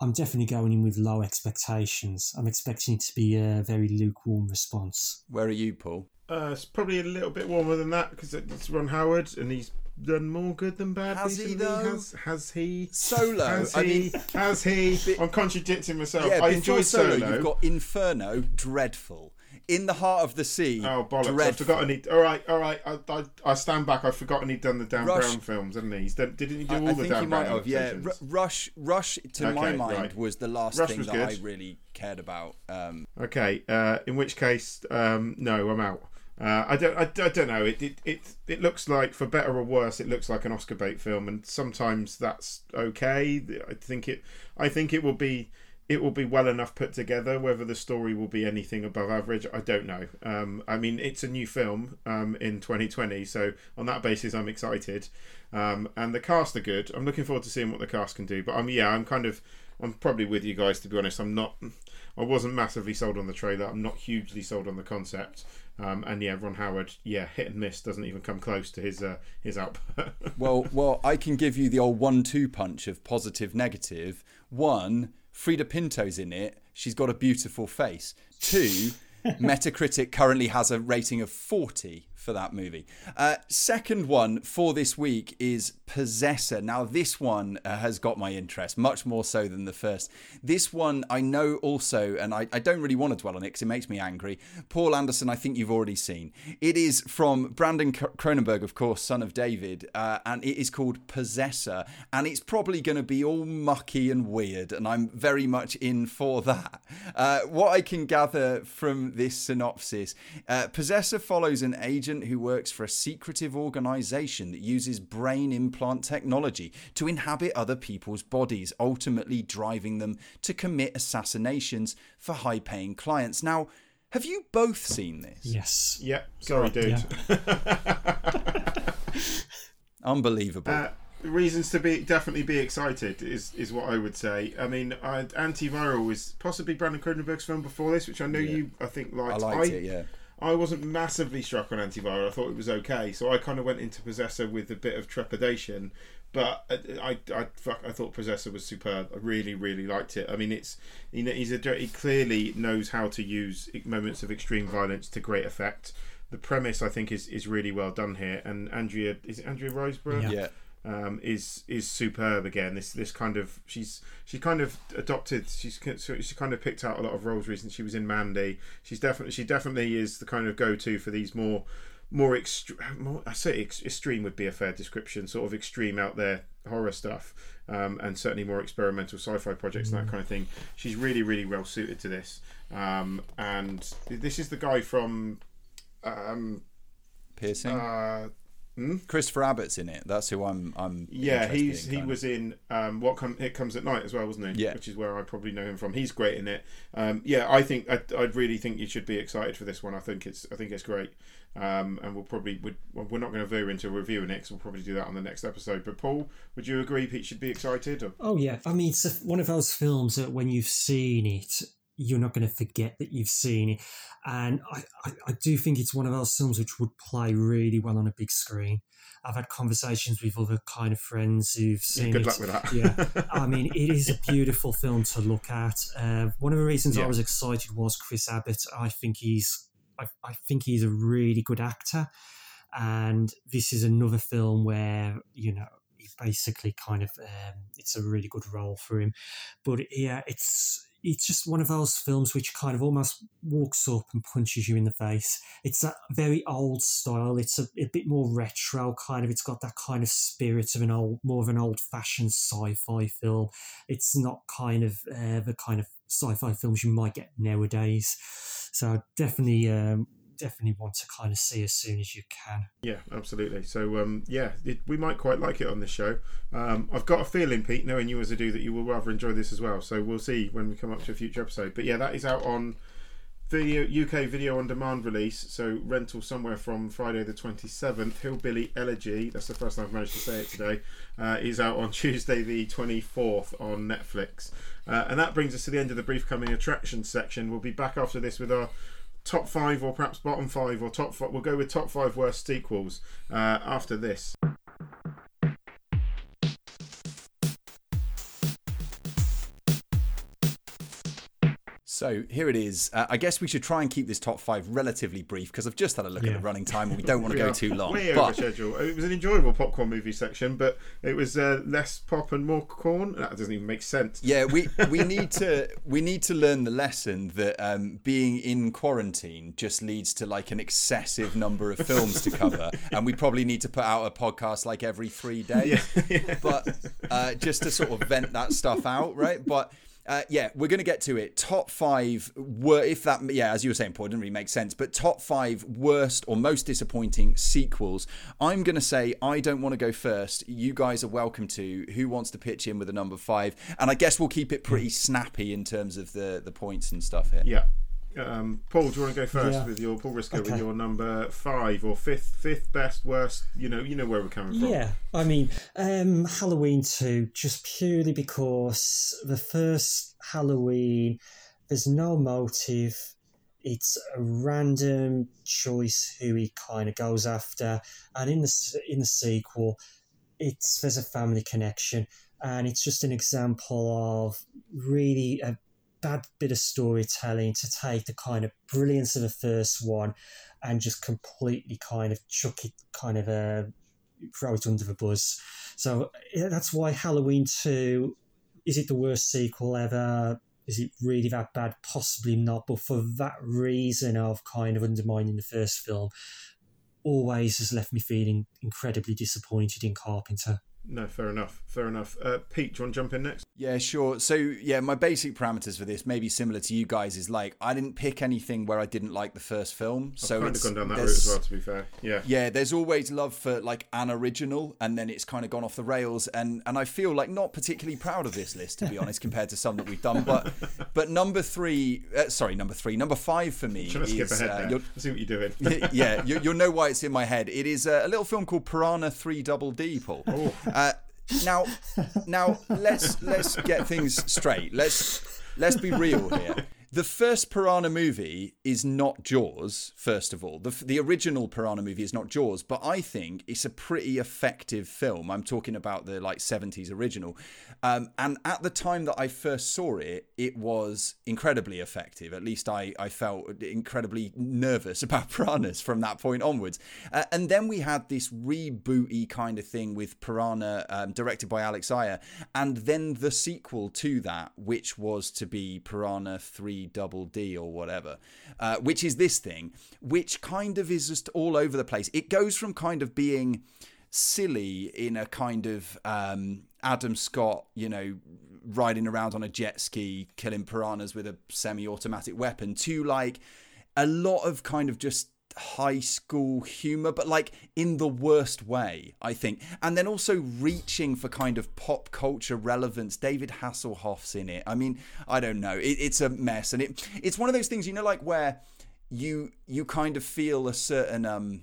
I'm definitely going in with low expectations. I'm expecting it to be a very lukewarm response. Where are you, Paul? Uh, it's probably a little bit warmer than that because it's Ron Howard and he's done more good than bad. Has recently. he though? Has, has he? Solo. Has I he? mean, has he? I'm contradicting myself. Yeah, I before enjoyed Solo, Solo. You've got Inferno, dreadful. In the Heart of the Sea. Oh bollocks! dreadful. I've forgotten he. All right, all right. I, I, I stand back. I've forgotten he'd done the Dan Rush- Brown films, hadn't he? He's done, didn't he do I, all I the think Dan he might Brown have. Yeah. R- Rush. Rush. To my mind, right. was the last Rush thing that good. I really cared about. Um, Okay, uh, in which case, um, no, I'm out. Uh, I don't, I, I don't know. It, it, it, it looks like, for better or worse, it looks like an Oscar bait film, and sometimes that's okay. I think it, I think it will be, it will be well enough put together. Whether the story will be anything above average, I don't know. Um, I mean, it's a new film um, in 2020, so on that basis, I'm excited. Um, and the cast are good. I'm looking forward to seeing what the cast can do. But I'm, yeah, I'm kind of, I'm probably with you guys to be honest. I'm not. I wasn't massively sold on the trailer. I'm not hugely sold on the concept. Um, and yeah, Ron Howard, yeah, hit and miss doesn't even come close to his uh, his output. well, well, I can give you the old one-two punch of positive, negative. One, Freida Pinto's in it. She's got a beautiful face. Two, Metacritic currently has a rating of 40 for that movie. Uh, second one for this week is Possessor. Now, this one uh, has got my interest, much more so than the first. This one I know also, and I, I don't really want to dwell on it because it makes me angry. Paul Anderson, I think you've already seen. It is from Brandon Cronenberg, of course, son of David, uh, and it is called Possessor. And it's probably going to be all mucky and weird, and I'm very much in for that. Uh, what I can gather from this synopsis uh, Possessor follows an agent who works for a secretive organization that uses brain implant technology to inhabit other people's bodies, ultimately driving them to commit assassinations for high paying clients. Now, have you both seen this? Yes. Yep. sorry, dude. Unbelievable. Uh, reasons to be definitely be excited is is what I would say. I mean, I, Antiviral was possibly Brandon Cronenberg's film before this, which I know Yeah. you I think liked. I liked. liked it, yeah. I wasn't massively struck on Antiviral. I thought it was okay, so I kind of went into Possessor with a bit of trepidation. But I, I, I, fuck, I thought Possessor was superb. I really, really liked it. I mean, it's you know, he's a he clearly knows how to use moments of extreme violence to great effect. The premise, I think, is is really well done here. And Andrea is it Andrea Riseborough? Yeah. Yeah. Um, is is superb again. This this kind of she's she kind of adopted. She's she kind of picked out a lot of roles recently. She was in Mandy. She's definitely she definitely is the kind of go to for these more more extreme. I say ex- extreme would be a fair description. Sort of extreme out there horror stuff, um, and certainly more experimental sci-fi projects and that kind of thing. She's really, really well suited to this. Um, and this is the guy from. Um, Piercing. uh, Christopher Abbott's in it. That's who I'm. I'm. yeah, he's in, he of. was in um, what come it comes at night as well, wasn't he? Yeah. which is where I probably know him from. He's great in it. Um, yeah, I think I, I really think you should be excited for this one. I think it's I think it's great. Um, and we'll probably would well, we're not going to veer into reviewing it 'cause we'll probably do that on the next episode. But Paul, would you agree Pete should be excited? Or? Oh yeah, I mean it's one of those films that when you've seen it, you're not going to forget that you've seen it, and I, I, I do think it's one of those films which would play really well on a big screen. I've had conversations with other kind of friends who've seen Good it. luck with that. yeah, I mean, it is a beautiful film to look at. Uh, one of the reasons Yeah. I was excited was Chris Abbott. I think he's, I, I think he's a really good actor, and this is another film where you know he basically kind of um, it's a really good role for him. But yeah, it's it's just one of those films which kind of almost walks up and punches you in the face. It's that very old style. It's a, a bit more retro kind of. It's got that kind of spirit of an old, more of an old-fashioned sci-fi film. It's not kind of uh, the kind of sci-fi films you might get nowadays. So definitely, um, definitely want to kind of see as soon as you can. Yeah, absolutely. So, um, yeah, it, we might quite like it on this show. Um, I've got a feeling, Pete, knowing you as I do, that you will rather enjoy this as well. So we'll see when we come up to a future episode. But yeah, that is out on video UK video on demand release. So rental somewhere from Friday the twenty seventh. Hillbilly Elegy. That's the first time I've managed to say it today. Uh, is out on Tuesday the twenty fourth on Netflix. Uh, and that brings us to the end of the brief coming attractions section. We'll be back after this with our top five or perhaps bottom five or top five. We'll go with top five worst sequels uh, after this. So here it is. Uh, I guess we should try and keep this top five relatively brief because I've just had a look at the running time and we don't want to go too long. Way over schedule. It was an enjoyable popcorn movie section, but it was uh, less pop and more corn. That doesn't even make sense. yeah, we we need to we need to learn the lesson that um, being in quarantine just leads to like an excessive number of films to cover, and we probably need to put out a podcast like every three days. But uh, just to sort of vent that stuff out, right? But. Uh, yeah, we're going to get to it. Top five were, if that, yeah, as you were saying, Paul, didn't really make sense, but top five worst or most disappointing sequels. I'm going to say I don't want to go first. You guys are welcome to. Who wants to pitch in with a number five? And I guess we'll keep it pretty snappy in terms of the the points and stuff here. Yeah. Um, Paul, do you want to go first Yeah. with your Paul Risker with your number five or fifth, fifth best, worst? You know, you know where we're coming from. Yeah, I mean, um, Halloween 2, just purely because the first Halloween, there's no motive. It's a random choice who he kind of goes after, and in the in the sequel, it's there's a family connection, and it's just an example of really a bad bit of storytelling to take the kind of brilliance of the first one and just completely kind of chuck it kind of uh, throw it under the bus. So yeah, that's why Halloween 2 is it the worst sequel ever? Is it really that bad? Possibly not. But for that reason of kind of undermining the first film, always has left me feeling incredibly disappointed in Carpenter. No, fair enough. Fair enough. Uh, Pete, do you want to jump in next? Yeah, sure. So, yeah, my basic parameters for this, maybe similar to you guys, is like I didn't pick anything where I didn't like the first film. so I've kind it's of gone down that route as well. To be fair, yeah. Yeah, there's always love for like an original, and then it's kind of gone off the rails, and and I feel like not particularly proud of this list to be honest, compared to some that we've done. But but number three, uh, sorry, number three, number five for me Trying to skip is ahead uh, there. you're- I see what you're doing. yeah, you, you'll know why it's in my head. It is a, a little film called Piranha Three Double D, Paul. Oh. Uh, now, now let's let's get things straight. Let's let's be real here. The first Piranha movie is not Jaws. First of all, the the original Piranha movie is not Jaws, but I think it's a pretty effective film. I'm talking about the like 70s original, um, and at the time that I first saw it, it was incredibly effective. At least I I felt incredibly nervous about piranhas from that point onwards. Uh, and then we had this rebooty kind of thing with Piranha, um, directed by Alex Aja, and then the sequel to that, which was to be Piranha 3 double D or whatever, uh, which is this thing, which kind of is just all over the place. It goes from kind of being silly in a kind of um, Adam Scott, you know, riding around on a jet ski, killing piranhas with a semi automatic weapon, to like a lot of kind of just high school humor, but like in the worst way, I think. And then also reaching for kind of pop culture relevance. David Hasselhoff's in it. I mean, I don't know. It, it's a mess, and it it's one of those things, you know, like where you you kind of feel a certain um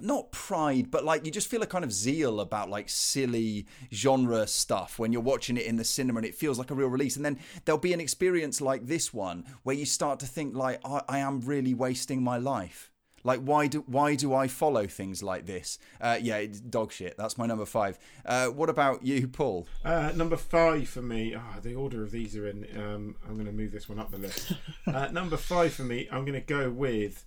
not pride, but like you just feel a kind of zeal about like silly genre stuff when you're watching it in the cinema and it feels like a real release. And then there'll be an experience like this one where you start to think like I, I am really wasting my life. Like why do why do I follow things like this? Uh, yeah, it's dog shit. That's my number five. Uh, what about you, Paul? Uh, number five for me. Ah, the order of these are in. Um, I'm going to move this one up the list. uh, number five for me. I'm going to go with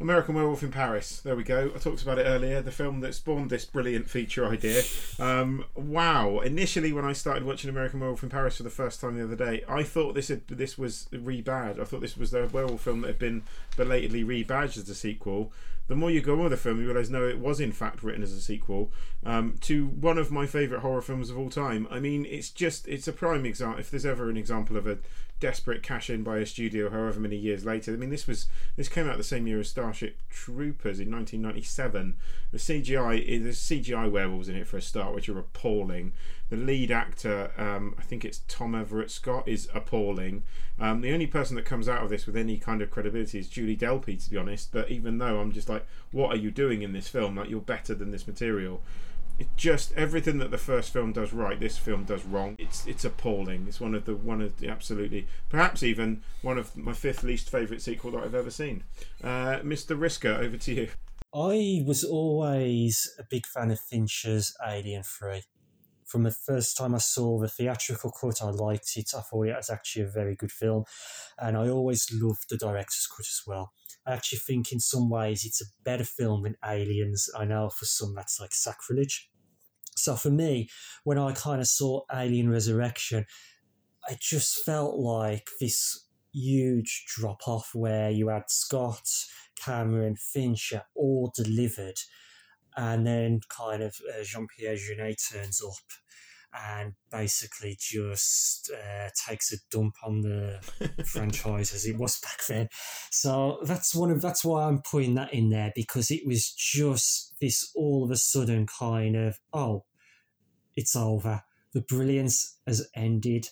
American Werewolf in Paris. There we go. I talked about it earlier. The film that spawned this brilliant feature idea. Um, wow! Initially, when I started watching American Werewolf in Paris for the first time the other day, I thought this had, this was rebadged. I thought this was the werewolf film that had been belatedly rebadged as a sequel. The more you go on the film, you realise no, it was in fact written as a sequel um, to one of my favourite horror films of all time. I mean, it's just it's a prime example. If there's ever an example of a desperate cash in by a studio however many years later. I mean this was this came out the same year as Starship Troopers in 1997. The CGI there's CGI werewolves in it for a start which are appalling. The lead actor um, I think it's Tom Everett Scott is appalling. Um, the only person that comes out of this with any kind of credibility is Julie Delpy to be honest, but even though I'm just like what are you doing in this film? Like you're better than this material it just everything that the first film does right, this film does wrong. It's it's appalling. It's one of the one of the absolutely perhaps even one of my fifth least favourite sequel that I've ever seen. Uh, Mr. Risker, over to you. I was always a big fan of Fincher's Alien Three. From the first time I saw the theatrical cut, I liked it. I thought it was actually a very good film, and I always loved the director's cut as well. I actually think in some ways it's a better film than Aliens. I know for some that's like sacrilege. So for me, when I kind of saw Alien Resurrection, I just felt like this huge drop off where you had Scott, Cameron, Fincher all delivered, and then kind of uh, Jean Pierre Jeunet turns up and basically just uh, takes a dump on the franchise as it was back then. So that's one of that's why I'm putting that in there because it was just this all of a sudden kind of oh, it's over. The brilliance has ended,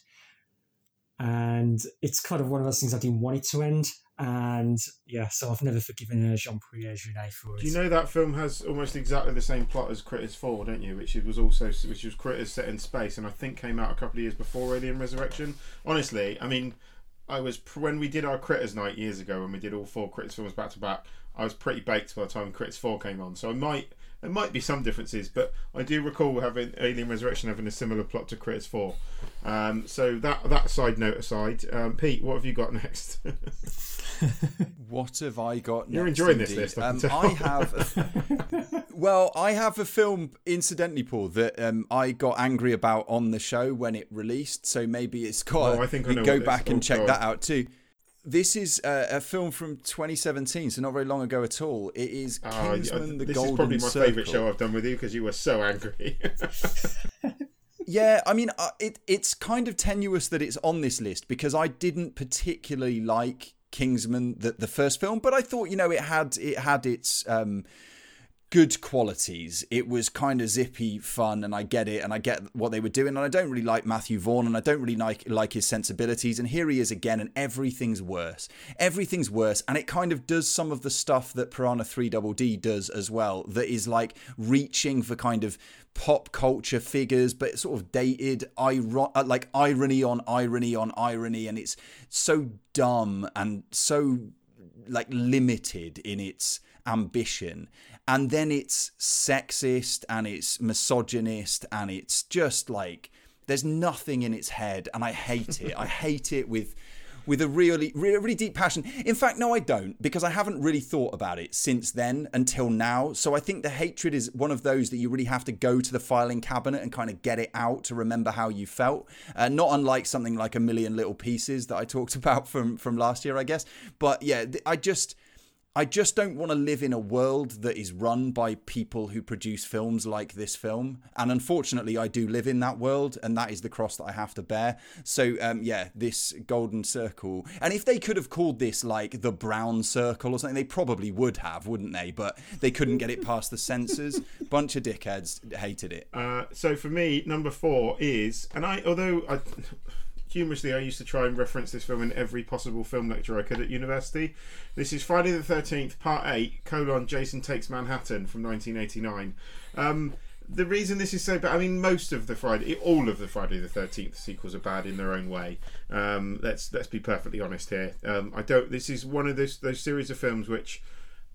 and it's kind of one of those things I didn't want it to end. And yeah, so I've never forgiven Jean Pierre Jeunet for it. Do you know that film has almost exactly the same plot as Critters Four, don't you? Which was also which was Critters set in space, and I think came out a couple of years before Alien Resurrection. Honestly, I mean, I was when we did our Critters night years ago when we did all four Critters films back to back. I was pretty baked by the time Critters Four came on, so I might there might be some differences, but I do recall having Alien Resurrection having a similar plot to Critters Four. Um, so that that side note aside, um, Pete, what have you got next? what have I got? You're next, enjoying indeed? this list. I, um, I have. A, well, I have a film, incidentally, Paul, that um, I got angry about on the show when it released. So maybe it's got. Oh, I think I know go back and oh, check God. that out too. This is uh, a film from 2017, so not very long ago at all. It is Ah, Kingsman: The Golden Circle. this is probably my Circle. favourite show I've done with you because you were so angry. Yeah, I mean, uh, it it's kind of tenuous that it's on this list because I didn't particularly like Kingsman, the the first film, but I thought you know it had it had its um, good qualities. It was kind of zippy, fun, and I get it, and I get what they were doing, and I don't really like Matthew Vaughn, and I don't really like like his sensibilities, and here he is again, and everything's worse. Everything's worse, and it kind of does some of the stuff that Piranha Three Double D does as well. That is like reaching for kind of pop culture figures, but sort of dated, iron- uh, like irony on irony on irony, and it's so dumb and so like limited in its ambition and then it's sexist and it's misogynist and it's just like there's nothing in its head and i hate it i hate it with with a really, really, really deep passion. In fact, no, I don't, because I haven't really thought about it since then until now. So I think the hatred is one of those that you really have to go to the filing cabinet and kind of get it out to remember how you felt. Uh, not unlike something like a million little pieces that I talked about from from last year, I guess. But yeah, I just I just don't want to live in a world that is run by people who produce films like this film. And unfortunately, I do live in that world, and that is the cross that I have to bear. So, um, yeah, this golden circle. And if they could have called this like the brown circle or something, they probably would have, wouldn't they? But they couldn't get it past the censors. Bunch of dickheads hated it. Uh, so for me, number four is, and I, although I humorously, I used to try and reference this film in every possible film lecture I could at university. This is Friday the Thirteenth, Part Eight: colon Jason Takes Manhattan from 1989. Um, the reason this is so bad, I mean, most of the Friday, all of the Friday the Thirteenth sequels are bad in their own way. Um, let's let's be perfectly honest here. Um, I don't. This is one of those those series of films which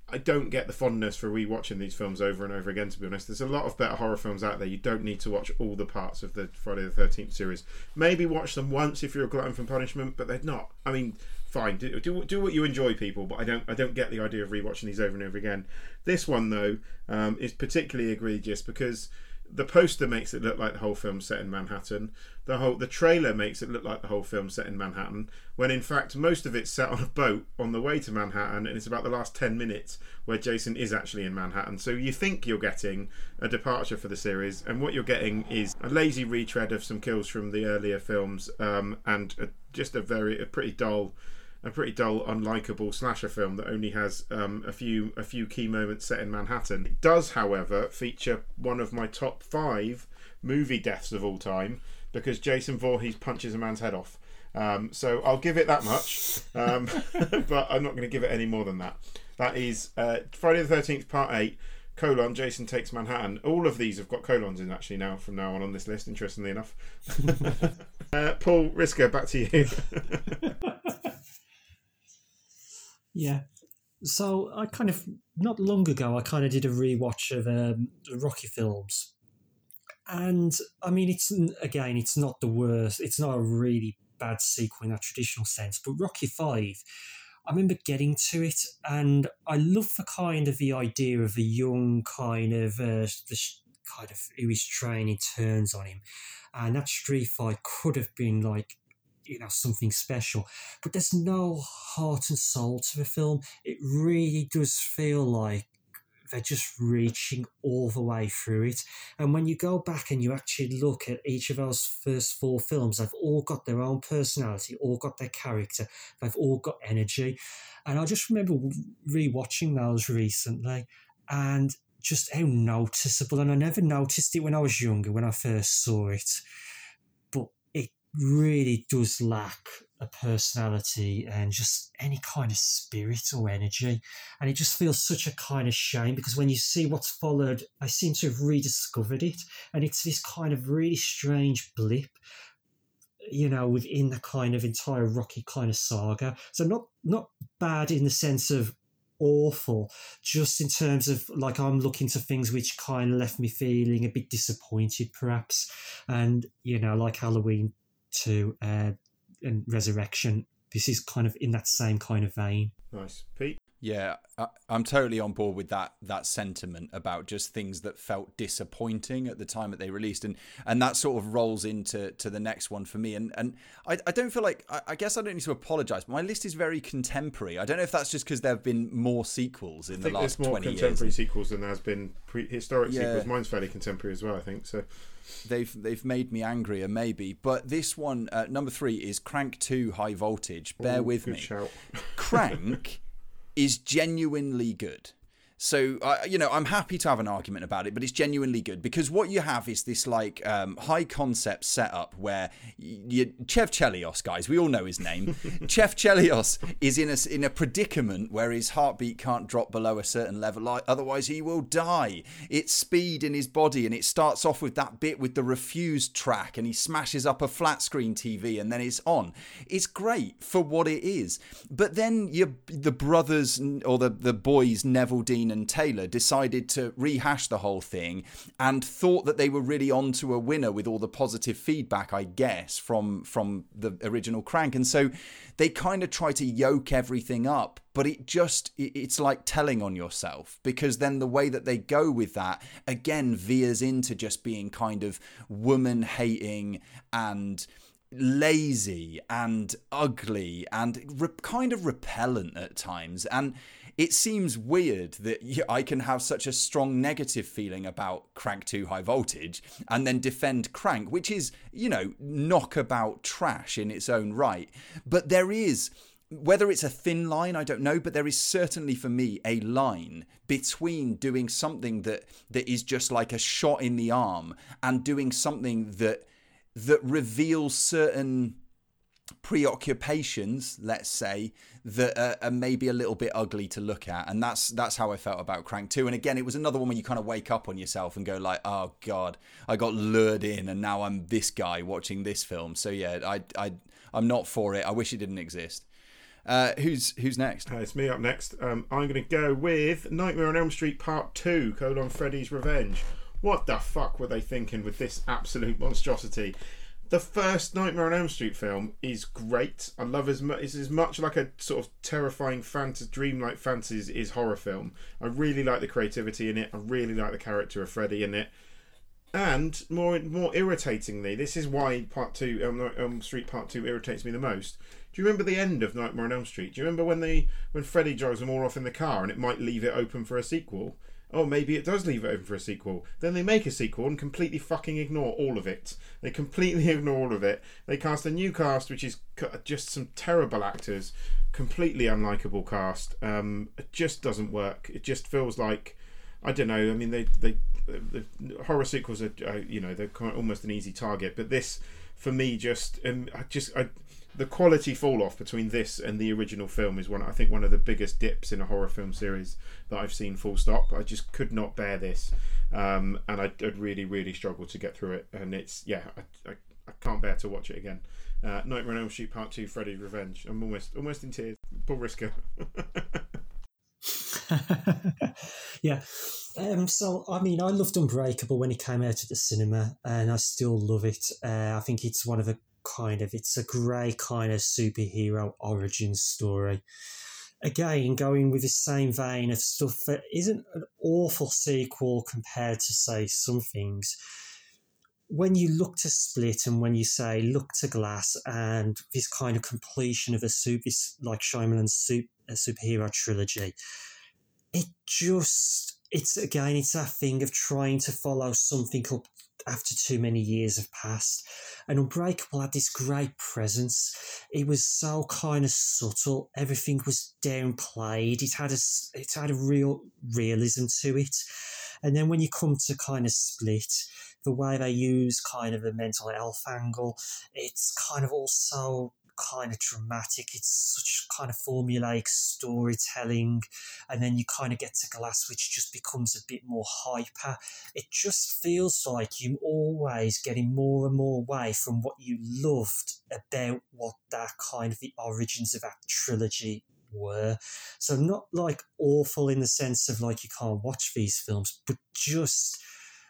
I don't get the fondness for rewatching these films over and over again. To be honest, there's a lot of better horror films out there. You don't need to watch all the parts of the Friday the Thirteenth series. Maybe watch them once if you're a glutton for punishment, but they're not. I mean, fine, do, do, do what you enjoy, people. But I don't I don't get the idea of rewatching these over and over again. This one though um, is particularly egregious because the poster makes it look like the whole film set in Manhattan. The whole the trailer makes it look like the whole film set in Manhattan, when in fact most of it's set on a boat on the way to Manhattan, and it's about the last ten minutes where Jason is actually in Manhattan. So you think you're getting a departure for the series, and what you're getting is a lazy retread of some kills from the earlier films, um, and a, just a very a pretty dull a pretty dull, unlikable slasher film that only has um, a few a few key moments set in Manhattan. It does, however, feature one of my top five movie deaths of all time because Jason Voorhees punches a man's head off. Um, so I'll give it that much, um, but I'm not going to give it any more than that. That is uh, Friday the Thirteenth Part Eight. Colon Jason takes Manhattan. All of these have got colons in actually now from now on on this list. Interestingly enough, uh, Paul Risker, back to you. Yeah. So I kind of not long ago I kind of did a rewatch of um, Rocky films, and I mean it's again it's not the worst. It's not a really bad sequel in that traditional sense, but Rocky Five. I remember getting to it, and I love the kind of the idea of a young kind of uh, the kind of who his training turns on him, and that street fight could have been like you know something special but there's no heart and soul to the film. It really does feel like they're just reaching all the way through it. And when you go back and you actually look at each of those first four films they've all got their own personality all got their character they've all got energy. And i just remember rewatching those recently and just how noticeable and i never noticed it when i was younger when i first saw it really does lack a personality and just any kind of spirit or energy. And it just feels such a kind of shame because when you see what's followed, I seem to have rediscovered it. And it's this kind of really strange blip, you know, within the kind of entire Rocky kind of saga. So not not bad in the sense of awful, just in terms of like I'm looking to things which kind of left me feeling a bit disappointed, perhaps. And, you know, like Halloween to uh, and Resurrection. This is kind of in that same kind of vein. Nice, Pete. Yeah, I, am totally on board with that that sentiment about just things that felt disappointing at the time that they released, and and that sort of rolls into to the next one for me. And and I, I don't feel like I, I guess I don't need to apologise, but my list is very contemporary. I don't know if that's just because there have been more sequels in the last there's more twenty contemporary years. sequels than there has been prehistoric yeah. sequels. Mine's fairly contemporary as well, I think. So they've they've made me angrier maybe but this one uh, number three is crank 2 high voltage bear Ooh, with me shout. crank is genuinely good so, uh, you know, I'm happy to have an argument about it, but it's genuinely good because what you have is this like um, high concept setup where you, Chev Chelios, guys, we all know his name. Chev Chelios is in a, in a predicament where his heartbeat can't drop below a certain level, otherwise he will die. It's speed in his body, and it starts off with that bit with the refused track, and he smashes up a flat screen TV, and then it's on. It's great for what it is, but then you, the brothers or the the boys And Taylor decided to rehash the whole thing and thought that they were really onto a winner with all the positive feedback, I guess, from from the original Crank. And so they kind of try to yoke everything up, but it just it's like telling on yourself because then the way that they go with that again veers into just being kind of woman hating and lazy and ugly and re- kind of repellent at times. And it seems weird that I can have such a strong negative feeling about Crank 2 High Voltage and then defend Crank, which is, you know, knockabout trash in its own right. But there is. Whether it's a thin line, I don't know, but there is certainly for me a line between doing something that that is just like a shot in the arm and doing something that that reveals certain preoccupations, let's say, that are, maybe a little bit ugly to look at, and that's that's how I felt about Crank Two. And again, it was another one where you kind of wake up on yourself and go like, "Oh God, I got lured in, and now I'm this guy watching this film." So yeah, I I I'm not for it. I wish it didn't exist. Uh, who's who's next? Uh, it's me up next. Um, I'm going to go with Nightmare on Elm Street Part Two: colon Freddy's Revenge. What the fuck were they thinking with this absolute monstrosity? The first Nightmare on Elm Street film is great. I love as much. It's as much like a sort of terrifying fantasy, dreamlike fantasy is horror film. I really like the creativity in it. I really like the character of Freddy in it. And more, more irritatingly, this is why Part Two, Elm, Elm Street Part Two, irritates me the most. Do you remember the end of Nightmare on Elm Street? Do you remember when they when Freddy drives them all off in the car and it might leave it open for a sequel? Oh, maybe it does leave it open for a sequel. Then they make a sequel and completely fucking ignore all of it. They completely ignore all of it. They cast a new cast, which is just some terrible actors, completely unlikable cast. Um, it just doesn't work. It just feels like, I don't know. I mean, they they the horror sequels are, uh, you know, they're almost an easy target, but this for me just um, I just I the quality fall off between this and the original film is one I think one of the biggest dips in a horror film series that I've seen. Full stop. I just could not bear this, um, and I, would really really struggled to get through it. And it's yeah, I, I, I can't bear to watch it again. Uh, Nightmare on Elm Street Part Two: Freddy's Revenge. I'm almost almost in tears. Paul Risker. yeah. Um, so, I mean, I loved Unbreakable when it came out at the cinema, and I still love it. Uh, I think it's one of the kind of it's a grey kind of superhero origin story. Again, going with the same vein of stuff that isn't an awful sequel compared to say some things. When you look to Split and when you say look to Glass and this kind of completion of a super like Shyamalan's super, uh, superhero trilogy, it just it's again it's that thing of trying to follow something up after too many years have passed. And Unbreakable had this great presence. It was so kind of subtle. Everything was downplayed. It had a it had a real realism to it. And then when you come to kind of split, the way they use kind of a mental health angle, it's kind of also kind of dramatic. It's such kind of formulaic storytelling. And then you kind of get to Glass, which just becomes a bit more hyper. It just feels like you're always getting more and more away from what you loved about what that kind of the origins of that trilogy were. So not like awful in the sense of like you can't watch these films, but just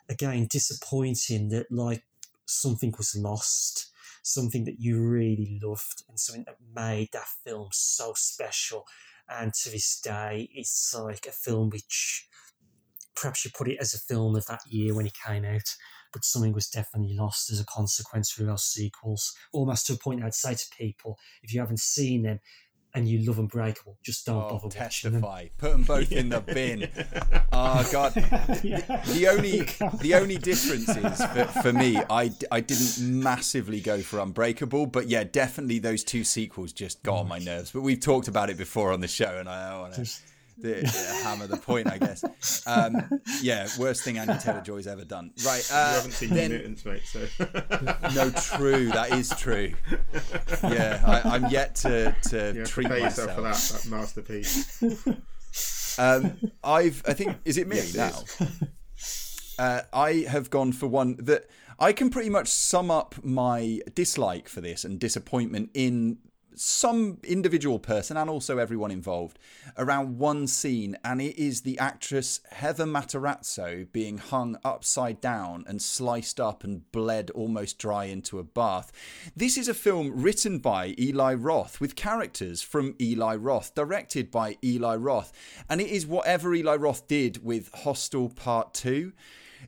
again disappointing that like something was lost something that you really loved and something that made that film so special. And to this day, it's like a film which perhaps you put it as a film of that year when it came out, but something was definitely lost as a consequence through those sequels. Almost to a point I'd say to people, if you haven't seen them, and you love Unbreakable. Just don't oh, bother testify. Put them both in the bin. oh God. yeah. The only the only difference is for, for, me, I, I didn't massively go for Unbreakable, but yeah, definitely those two sequels just got on my nerves. But we've talked about it before on the show, and I don't want to the, the hammer the point, I guess. Um, yeah, worst thing Anya Taylor Joy's ever done. Right, uh, you haven't seen then, Mutants, mate. So no, true. That is true. Yeah, I, am yet to to you treat pay myself for that, that masterpiece. Um, I've I think is it me yes, now? Uh, I have gone for one that I can pretty much sum up my dislike for this and disappointment in some individual person and also everyone involved around one scene, and it is the actress Heather Matarazzo being hung upside down and sliced up and bled almost dry into a bath. This is a film written by Eli Roth with characters from Eli Roth, directed by Eli Roth, and it is whatever Eli Roth did with Hostel Part 2.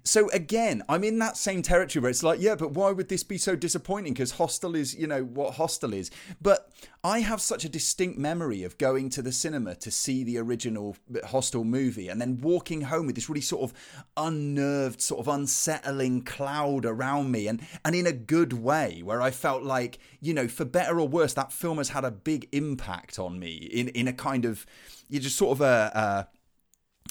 So again, I'm in that same territory where it's like, yeah, but why would this be so disappointing? Because Hostel is, you know, what Hostel is. But I have such a distinct memory of going to the cinema to see the original Hostel movie and then walking home with this really sort of unnerved, sort of unsettling cloud around me, and and in a good way, where I felt like, you know, for better or worse, that film has had a big impact on me in in a kind of, you just sort of a. a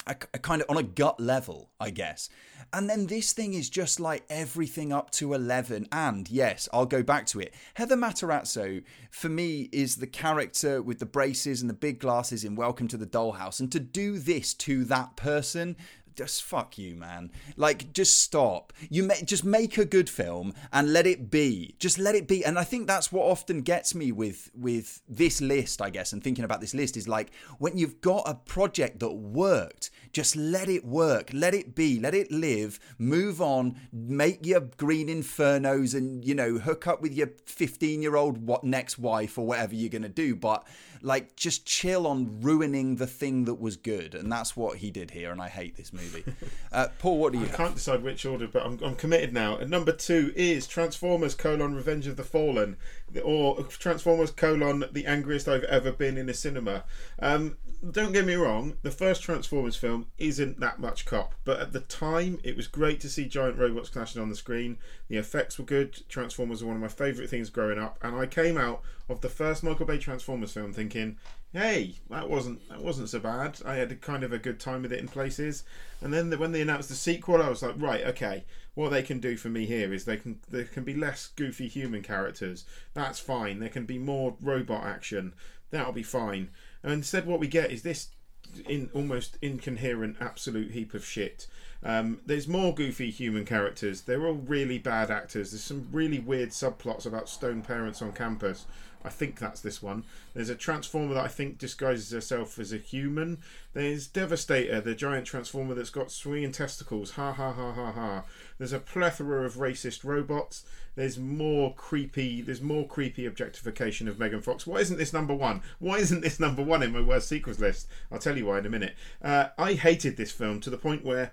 a, a, kind of on a gut level, I guess. And then this thing is just like everything up to 11. And yes, I'll go back to it. Heather Matarazzo, for me, is the character with the braces and the big glasses in Welcome to the Dollhouse. And to do this to that person just fuck you, man. Like, just stop. You just make a good film and let it be. Just let it be. And I think that's what often gets me with with this list, I guess, and thinking about this list is like when you've got a project that worked, just let it work, let it be, let it live, move on, make your green infernos, and you know, hook up with your 15 year old what next wife or whatever you're gonna do. But like, just chill on ruining the thing that was good, and that's what he did here. And I hate this movie movie. Uh, Paul, what do you? I can't decide which order, but I'm, I'm committed now. And number two is Transformers: colon Revenge of the Fallen, or Transformers: colon The angriest I've ever been in a cinema. Um, don't get me wrong, the first Transformers film isn't that much cop, but at the time it was great to see giant robots clashing on the screen. The effects were good. Transformers were one of my favourite things growing up, and I came out of the first Michael Bay Transformers film thinking, "Hey, that wasn't that wasn't so bad." I had kind of a good time with it in places, and then the, when they announced the sequel, I was like, "Right, okay, what they can do for me here is they can there can be less goofy human characters. That's fine. There can be more robot action. That'll be fine." And instead, what we get is this in almost incoherent absolute heap of shit. Um, there's more goofy human characters. They're all really bad actors. There's some really weird subplots about stone parents on campus. I think that's this one. There's a transformer that I think disguises herself as a human. There's Devastator, the giant transformer that's got swinging testicles. Ha ha ha ha ha. There's a plethora of racist robots. There's more creepy. There's more creepy objectification of Megan Fox. Why isn't this number one? Why isn't this number one in my worst sequels list? I'll tell you why in a minute. Uh, I hated this film to the point where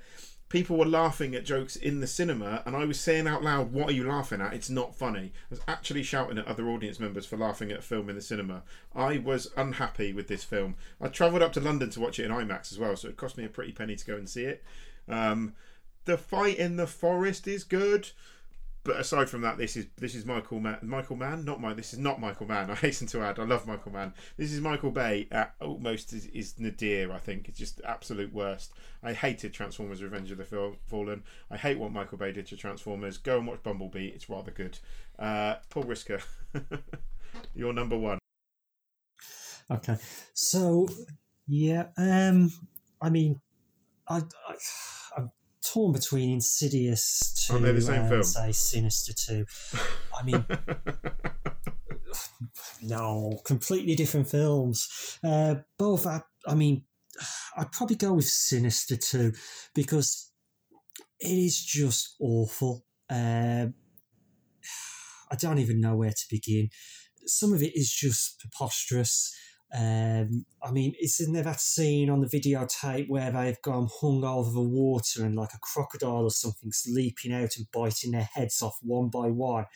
people were laughing at jokes in the cinema and I was saying out loud, What are you laughing at? It's not funny. I was actually shouting at other audience members for laughing at a film in the cinema. I was unhappy with this film. I travelled up to London to watch it in IMAX as well, so it cost me a pretty penny to go and see it. Um, the fight in the forest is good. But aside from that, this is this is Michael Mann. Michael Mann, not my. This is not Michael Mann. I hasten to add, I love Michael Mann. This is Michael Bay. At almost is, is nadir. I think it's just absolute worst. I hated Transformers: Revenge of the Fallen. I hate what Michael Bay did to Transformers. Go and watch Bumblebee. It's rather good. Uh, Paul Risker, you're number one. Okay, so yeah, um, I mean, I, I I'm torn between Insidious two the same and film? say Sinister two. I mean, no, completely different films. Uh, both, I, I mean, I'd probably go with Sinister two because it is just awful. Uh, I don't even know where to begin. Some of it is just preposterous. Um, I mean, isn't there that scene on the videotape where they've gone hung over the water and like a crocodile or something's leaping out and biting their heads off one by one?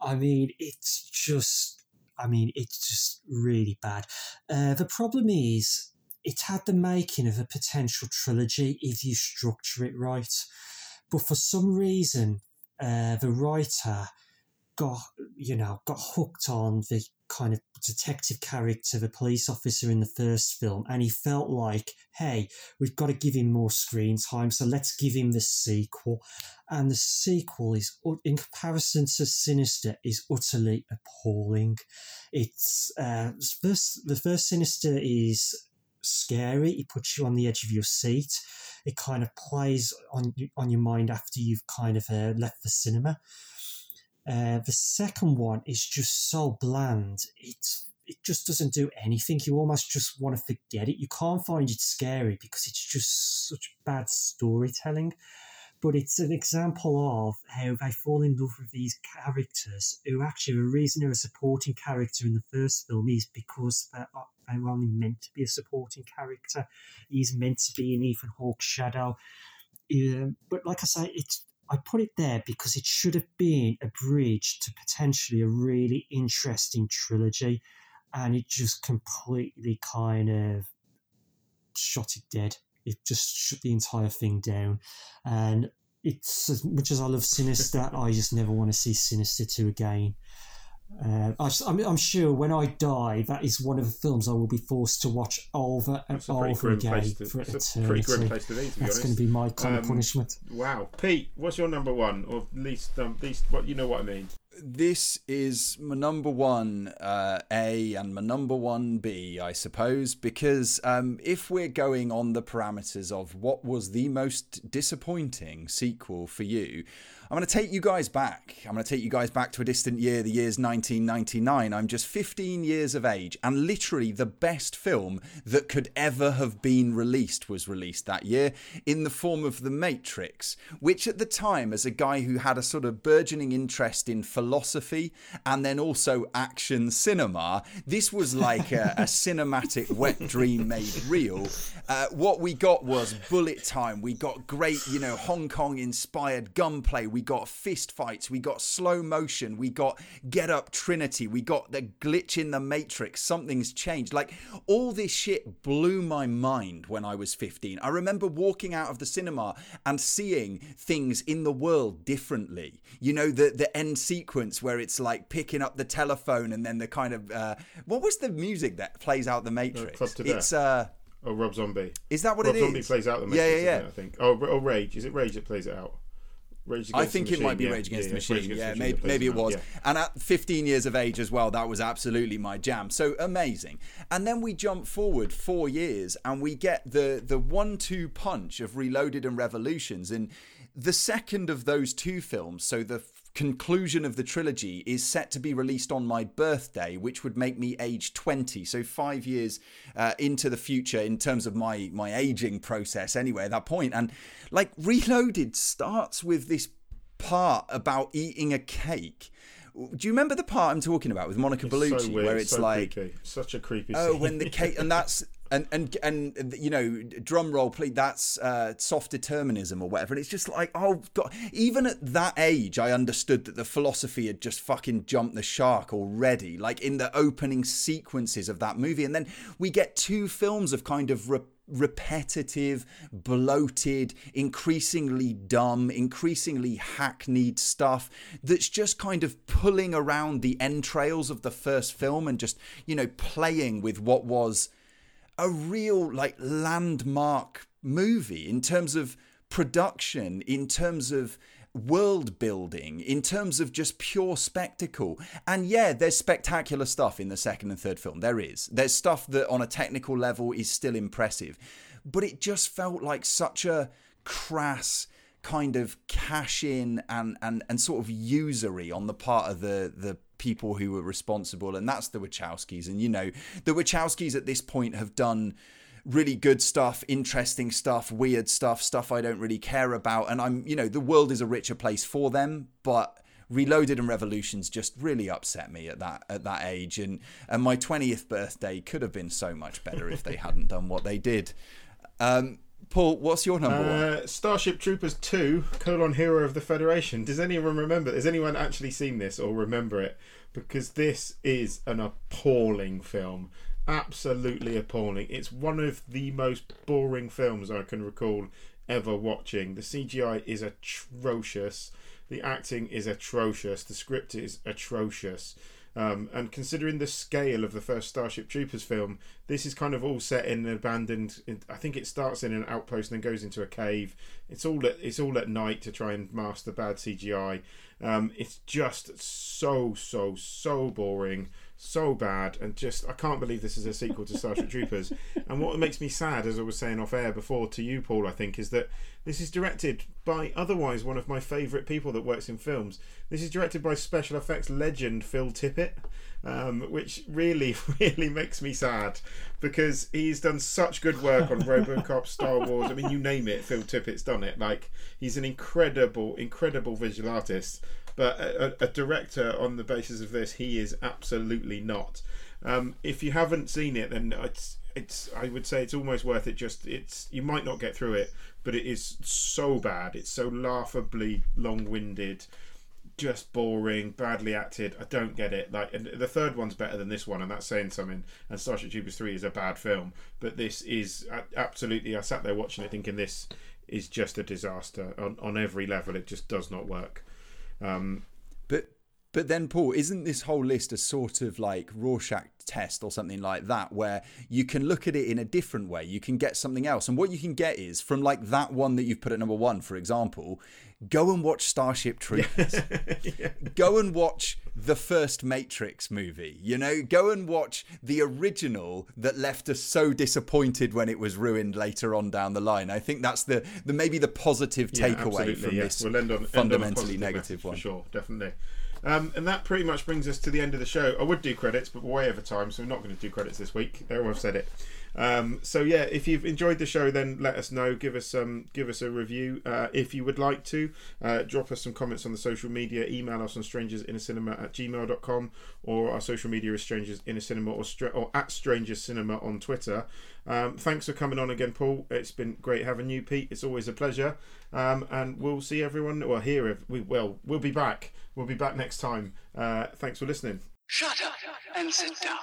I mean, it's just, I mean, it's just really bad. Uh, the problem is, it had the making of a potential trilogy if you structure it right. But for some reason, uh, the writer got you know got hooked on the kind of detective character, the police officer in the first film, and he felt like, hey, we've got to give him more screen time, so let's give him the sequel. And the sequel is, in comparison to Sinister, is utterly appalling. It's uh, first the first Sinister is scary. It puts you on the edge of your seat. It kind of plays on on your mind after you've kind of uh, left the cinema. Uh, the second one is just so bland. It's it just doesn't do anything. You almost just want to forget it. You can't find it scary because it's just such bad storytelling. But it's an example of how they fall in love with these characters who actually the reason they're a supporting character in the first film is because they're, they're only meant to be a supporting character. He's meant to be an Ethan Hawke's shadow. Um, but like I say, it's I put it there because it should have been a bridge to potentially a really interesting trilogy, and it just completely kind of shot it dead. It just shut the entire thing down, and it's as much as I love Sinister, I just never want to see Sinister two again. Uh, I am sure when I die, that is one of the films I will be forced to watch over and over again to, for it's a pretty grim eternity. place to be, to be That's honest. going to be my kind Um, of punishment. Wow, Pete, what's your number one, or at least, um, least what you know what I mean? This is my number one uh, A and my number one B, I suppose, because um, if we're going on the parameters of what was the most disappointing sequel for you, I'm going to take you guys back. I'm going to take you guys back to a distant year, the year's 1999. I'm just 15 years of age, and literally the best film that could ever have been released was released that year in the form of The Matrix, which at the time, as a guy who had a sort of burgeoning interest in philosophy and then also action cinema, this was like a, a cinematic wet dream made real. Uh, what we got was bullet time. We got great, you know, Hong Kong inspired gunplay. We got fist fights. We got slow motion. We got Get Up Trinity. We got the glitch in the Matrix. Something's changed. Like all this shit blew my mind when I was 15. I remember walking out of the cinema and seeing things in the world differently. You know, the the end sequence where it's like picking up the telephone and then the kind of uh, what was the music that plays out the Matrix? Club to it's uh, Oh, Rob Zombie. is that what Rob it is? Zombie plays out the Matrix, yeah, isn't yeah. I think. Oh, oh, Rage. Is it Rage that plays it out? Rage I think it might be yeah. Rage Against yeah, the Machine. Against Yeah, the Machine maybe, maybe it was. yeah. And at 15 years of age as well, that was absolutely my jam. So amazing. And then we jump forward four years and we get the the one-two punch of Reloaded and Revolutions. And the second of those two films, so the conclusion of the trilogy, is set to be released on my birthday, which would make me age 20. So five years uh, into the future in terms of my my aging process. Anyway, at that point, and like Reloaded starts with this part about eating a cake. Do you remember the part I'm talking about with Monica Bellucci, so where it's so like, creepy. such a creepy. oh, scene. when the cake, and that's and and and you know, drum roll, please. That's uh, soft determinism or whatever. And it's just like, oh god. Even at that age, I understood that the philosophy had just fucking jumped the shark already. Like in the opening sequences of that movie, and then we get two films of kind of. Re- repetitive, bloated, increasingly dumb, increasingly hackneyed stuff that's just kind of pulling around the entrails of the first film and just, you know, playing with what was a real like landmark movie in terms of production, in terms of world building, in terms of just pure spectacle. And yeah, there's spectacular stuff in the second and third film. There is. There's stuff that on a technical level is still impressive. But it just felt like such a crass kind of cash in and, and, and sort of usury on the part of the, the people who were responsible. And that's the Wachowskis. And you know, the Wachowskis at this point have done really good stuff, interesting stuff, weird stuff, stuff I don't really care about. And I'm, you know, the world is a richer place for them, but Reloaded and Revolutions just really upset me at that at that age. And and my twentieth birthday could have been so much better if they hadn't done what they did. Um, Paul, what's your number one? Uh, Starship Troopers 2, colon Hero of the Federation. Does anyone remember? Has anyone actually seen this or remember it? Because this is an appalling film. Absolutely appalling. It's one of the most boring films I can recall ever watching. The CGI is atrocious. The acting is atrocious. The script is atrocious. Um, and considering the scale of the first Starship Troopers film, this is kind of all set in an abandoned. I think it starts in an outpost and then goes into a cave. It's all at it's all at night to try and mask the bad CGI. Um, it's just so so so boring, so bad, and just I can't believe this is a sequel to Starship Troopers. And what makes me sad, as I was saying off air before to you, Paul, I think, is that this is directed by otherwise one of my favourite people that works in films. This is directed by special effects legend Phil Tippett. Um, which really, really makes me sad because he's done such good work on Robocop, Star Wars. I mean, you name it, Phil Tippett's done it. Like, he's an incredible, incredible visual artist but a, a, director on the basis of this, he is absolutely not. Um, if you haven't seen it, then it's it's I would say it's almost worth it. Just it's you might not get through it, but it is so bad. It's so laughably long-winded, just boring, badly acted. I don't get it. Like and the third one's better than this one, and that's saying something. And Starship Troopers three is a bad film, but this is absolutely. I sat there watching it, thinking this is just a disaster on on every level. It just does not work. Um, but but then, Paul, isn't this whole list a sort of like Rorschach test or something like that, where you can look at it in a different way? You can get something else. And what you can get is from like that one that you've put at number one, for example, go and watch Starship Troopers. yeah. Go and watch the first Matrix movie. You know, go and watch the original that left us so disappointed when it was ruined later on down the line. I think that's the, the maybe the positive takeaway yeah, from yeah. this we'll end on, fundamentally end on negative one. For sure, definitely. Um, and that pretty much brings us to the end of the show. I would do credits, but we're way over time, so we're not going to do credits this week. There, I've said it. Um, so yeah, if you've enjoyed the show, then let us know. Give us um, give us a review uh, if you would like to. Uh, drop us some comments on the social media. Email us on strangersinacinema at gmail.com or our social media is strangers in a cinema or, or at strangers cinema on Twitter. Um, thanks for coming on again, Paul. It's been great having you, Pete. It's always a pleasure. Um, and we'll see everyone. Well, here if we well, we'll be back. We'll be back next time. Uh, thanks for listening. Shut up and sit down.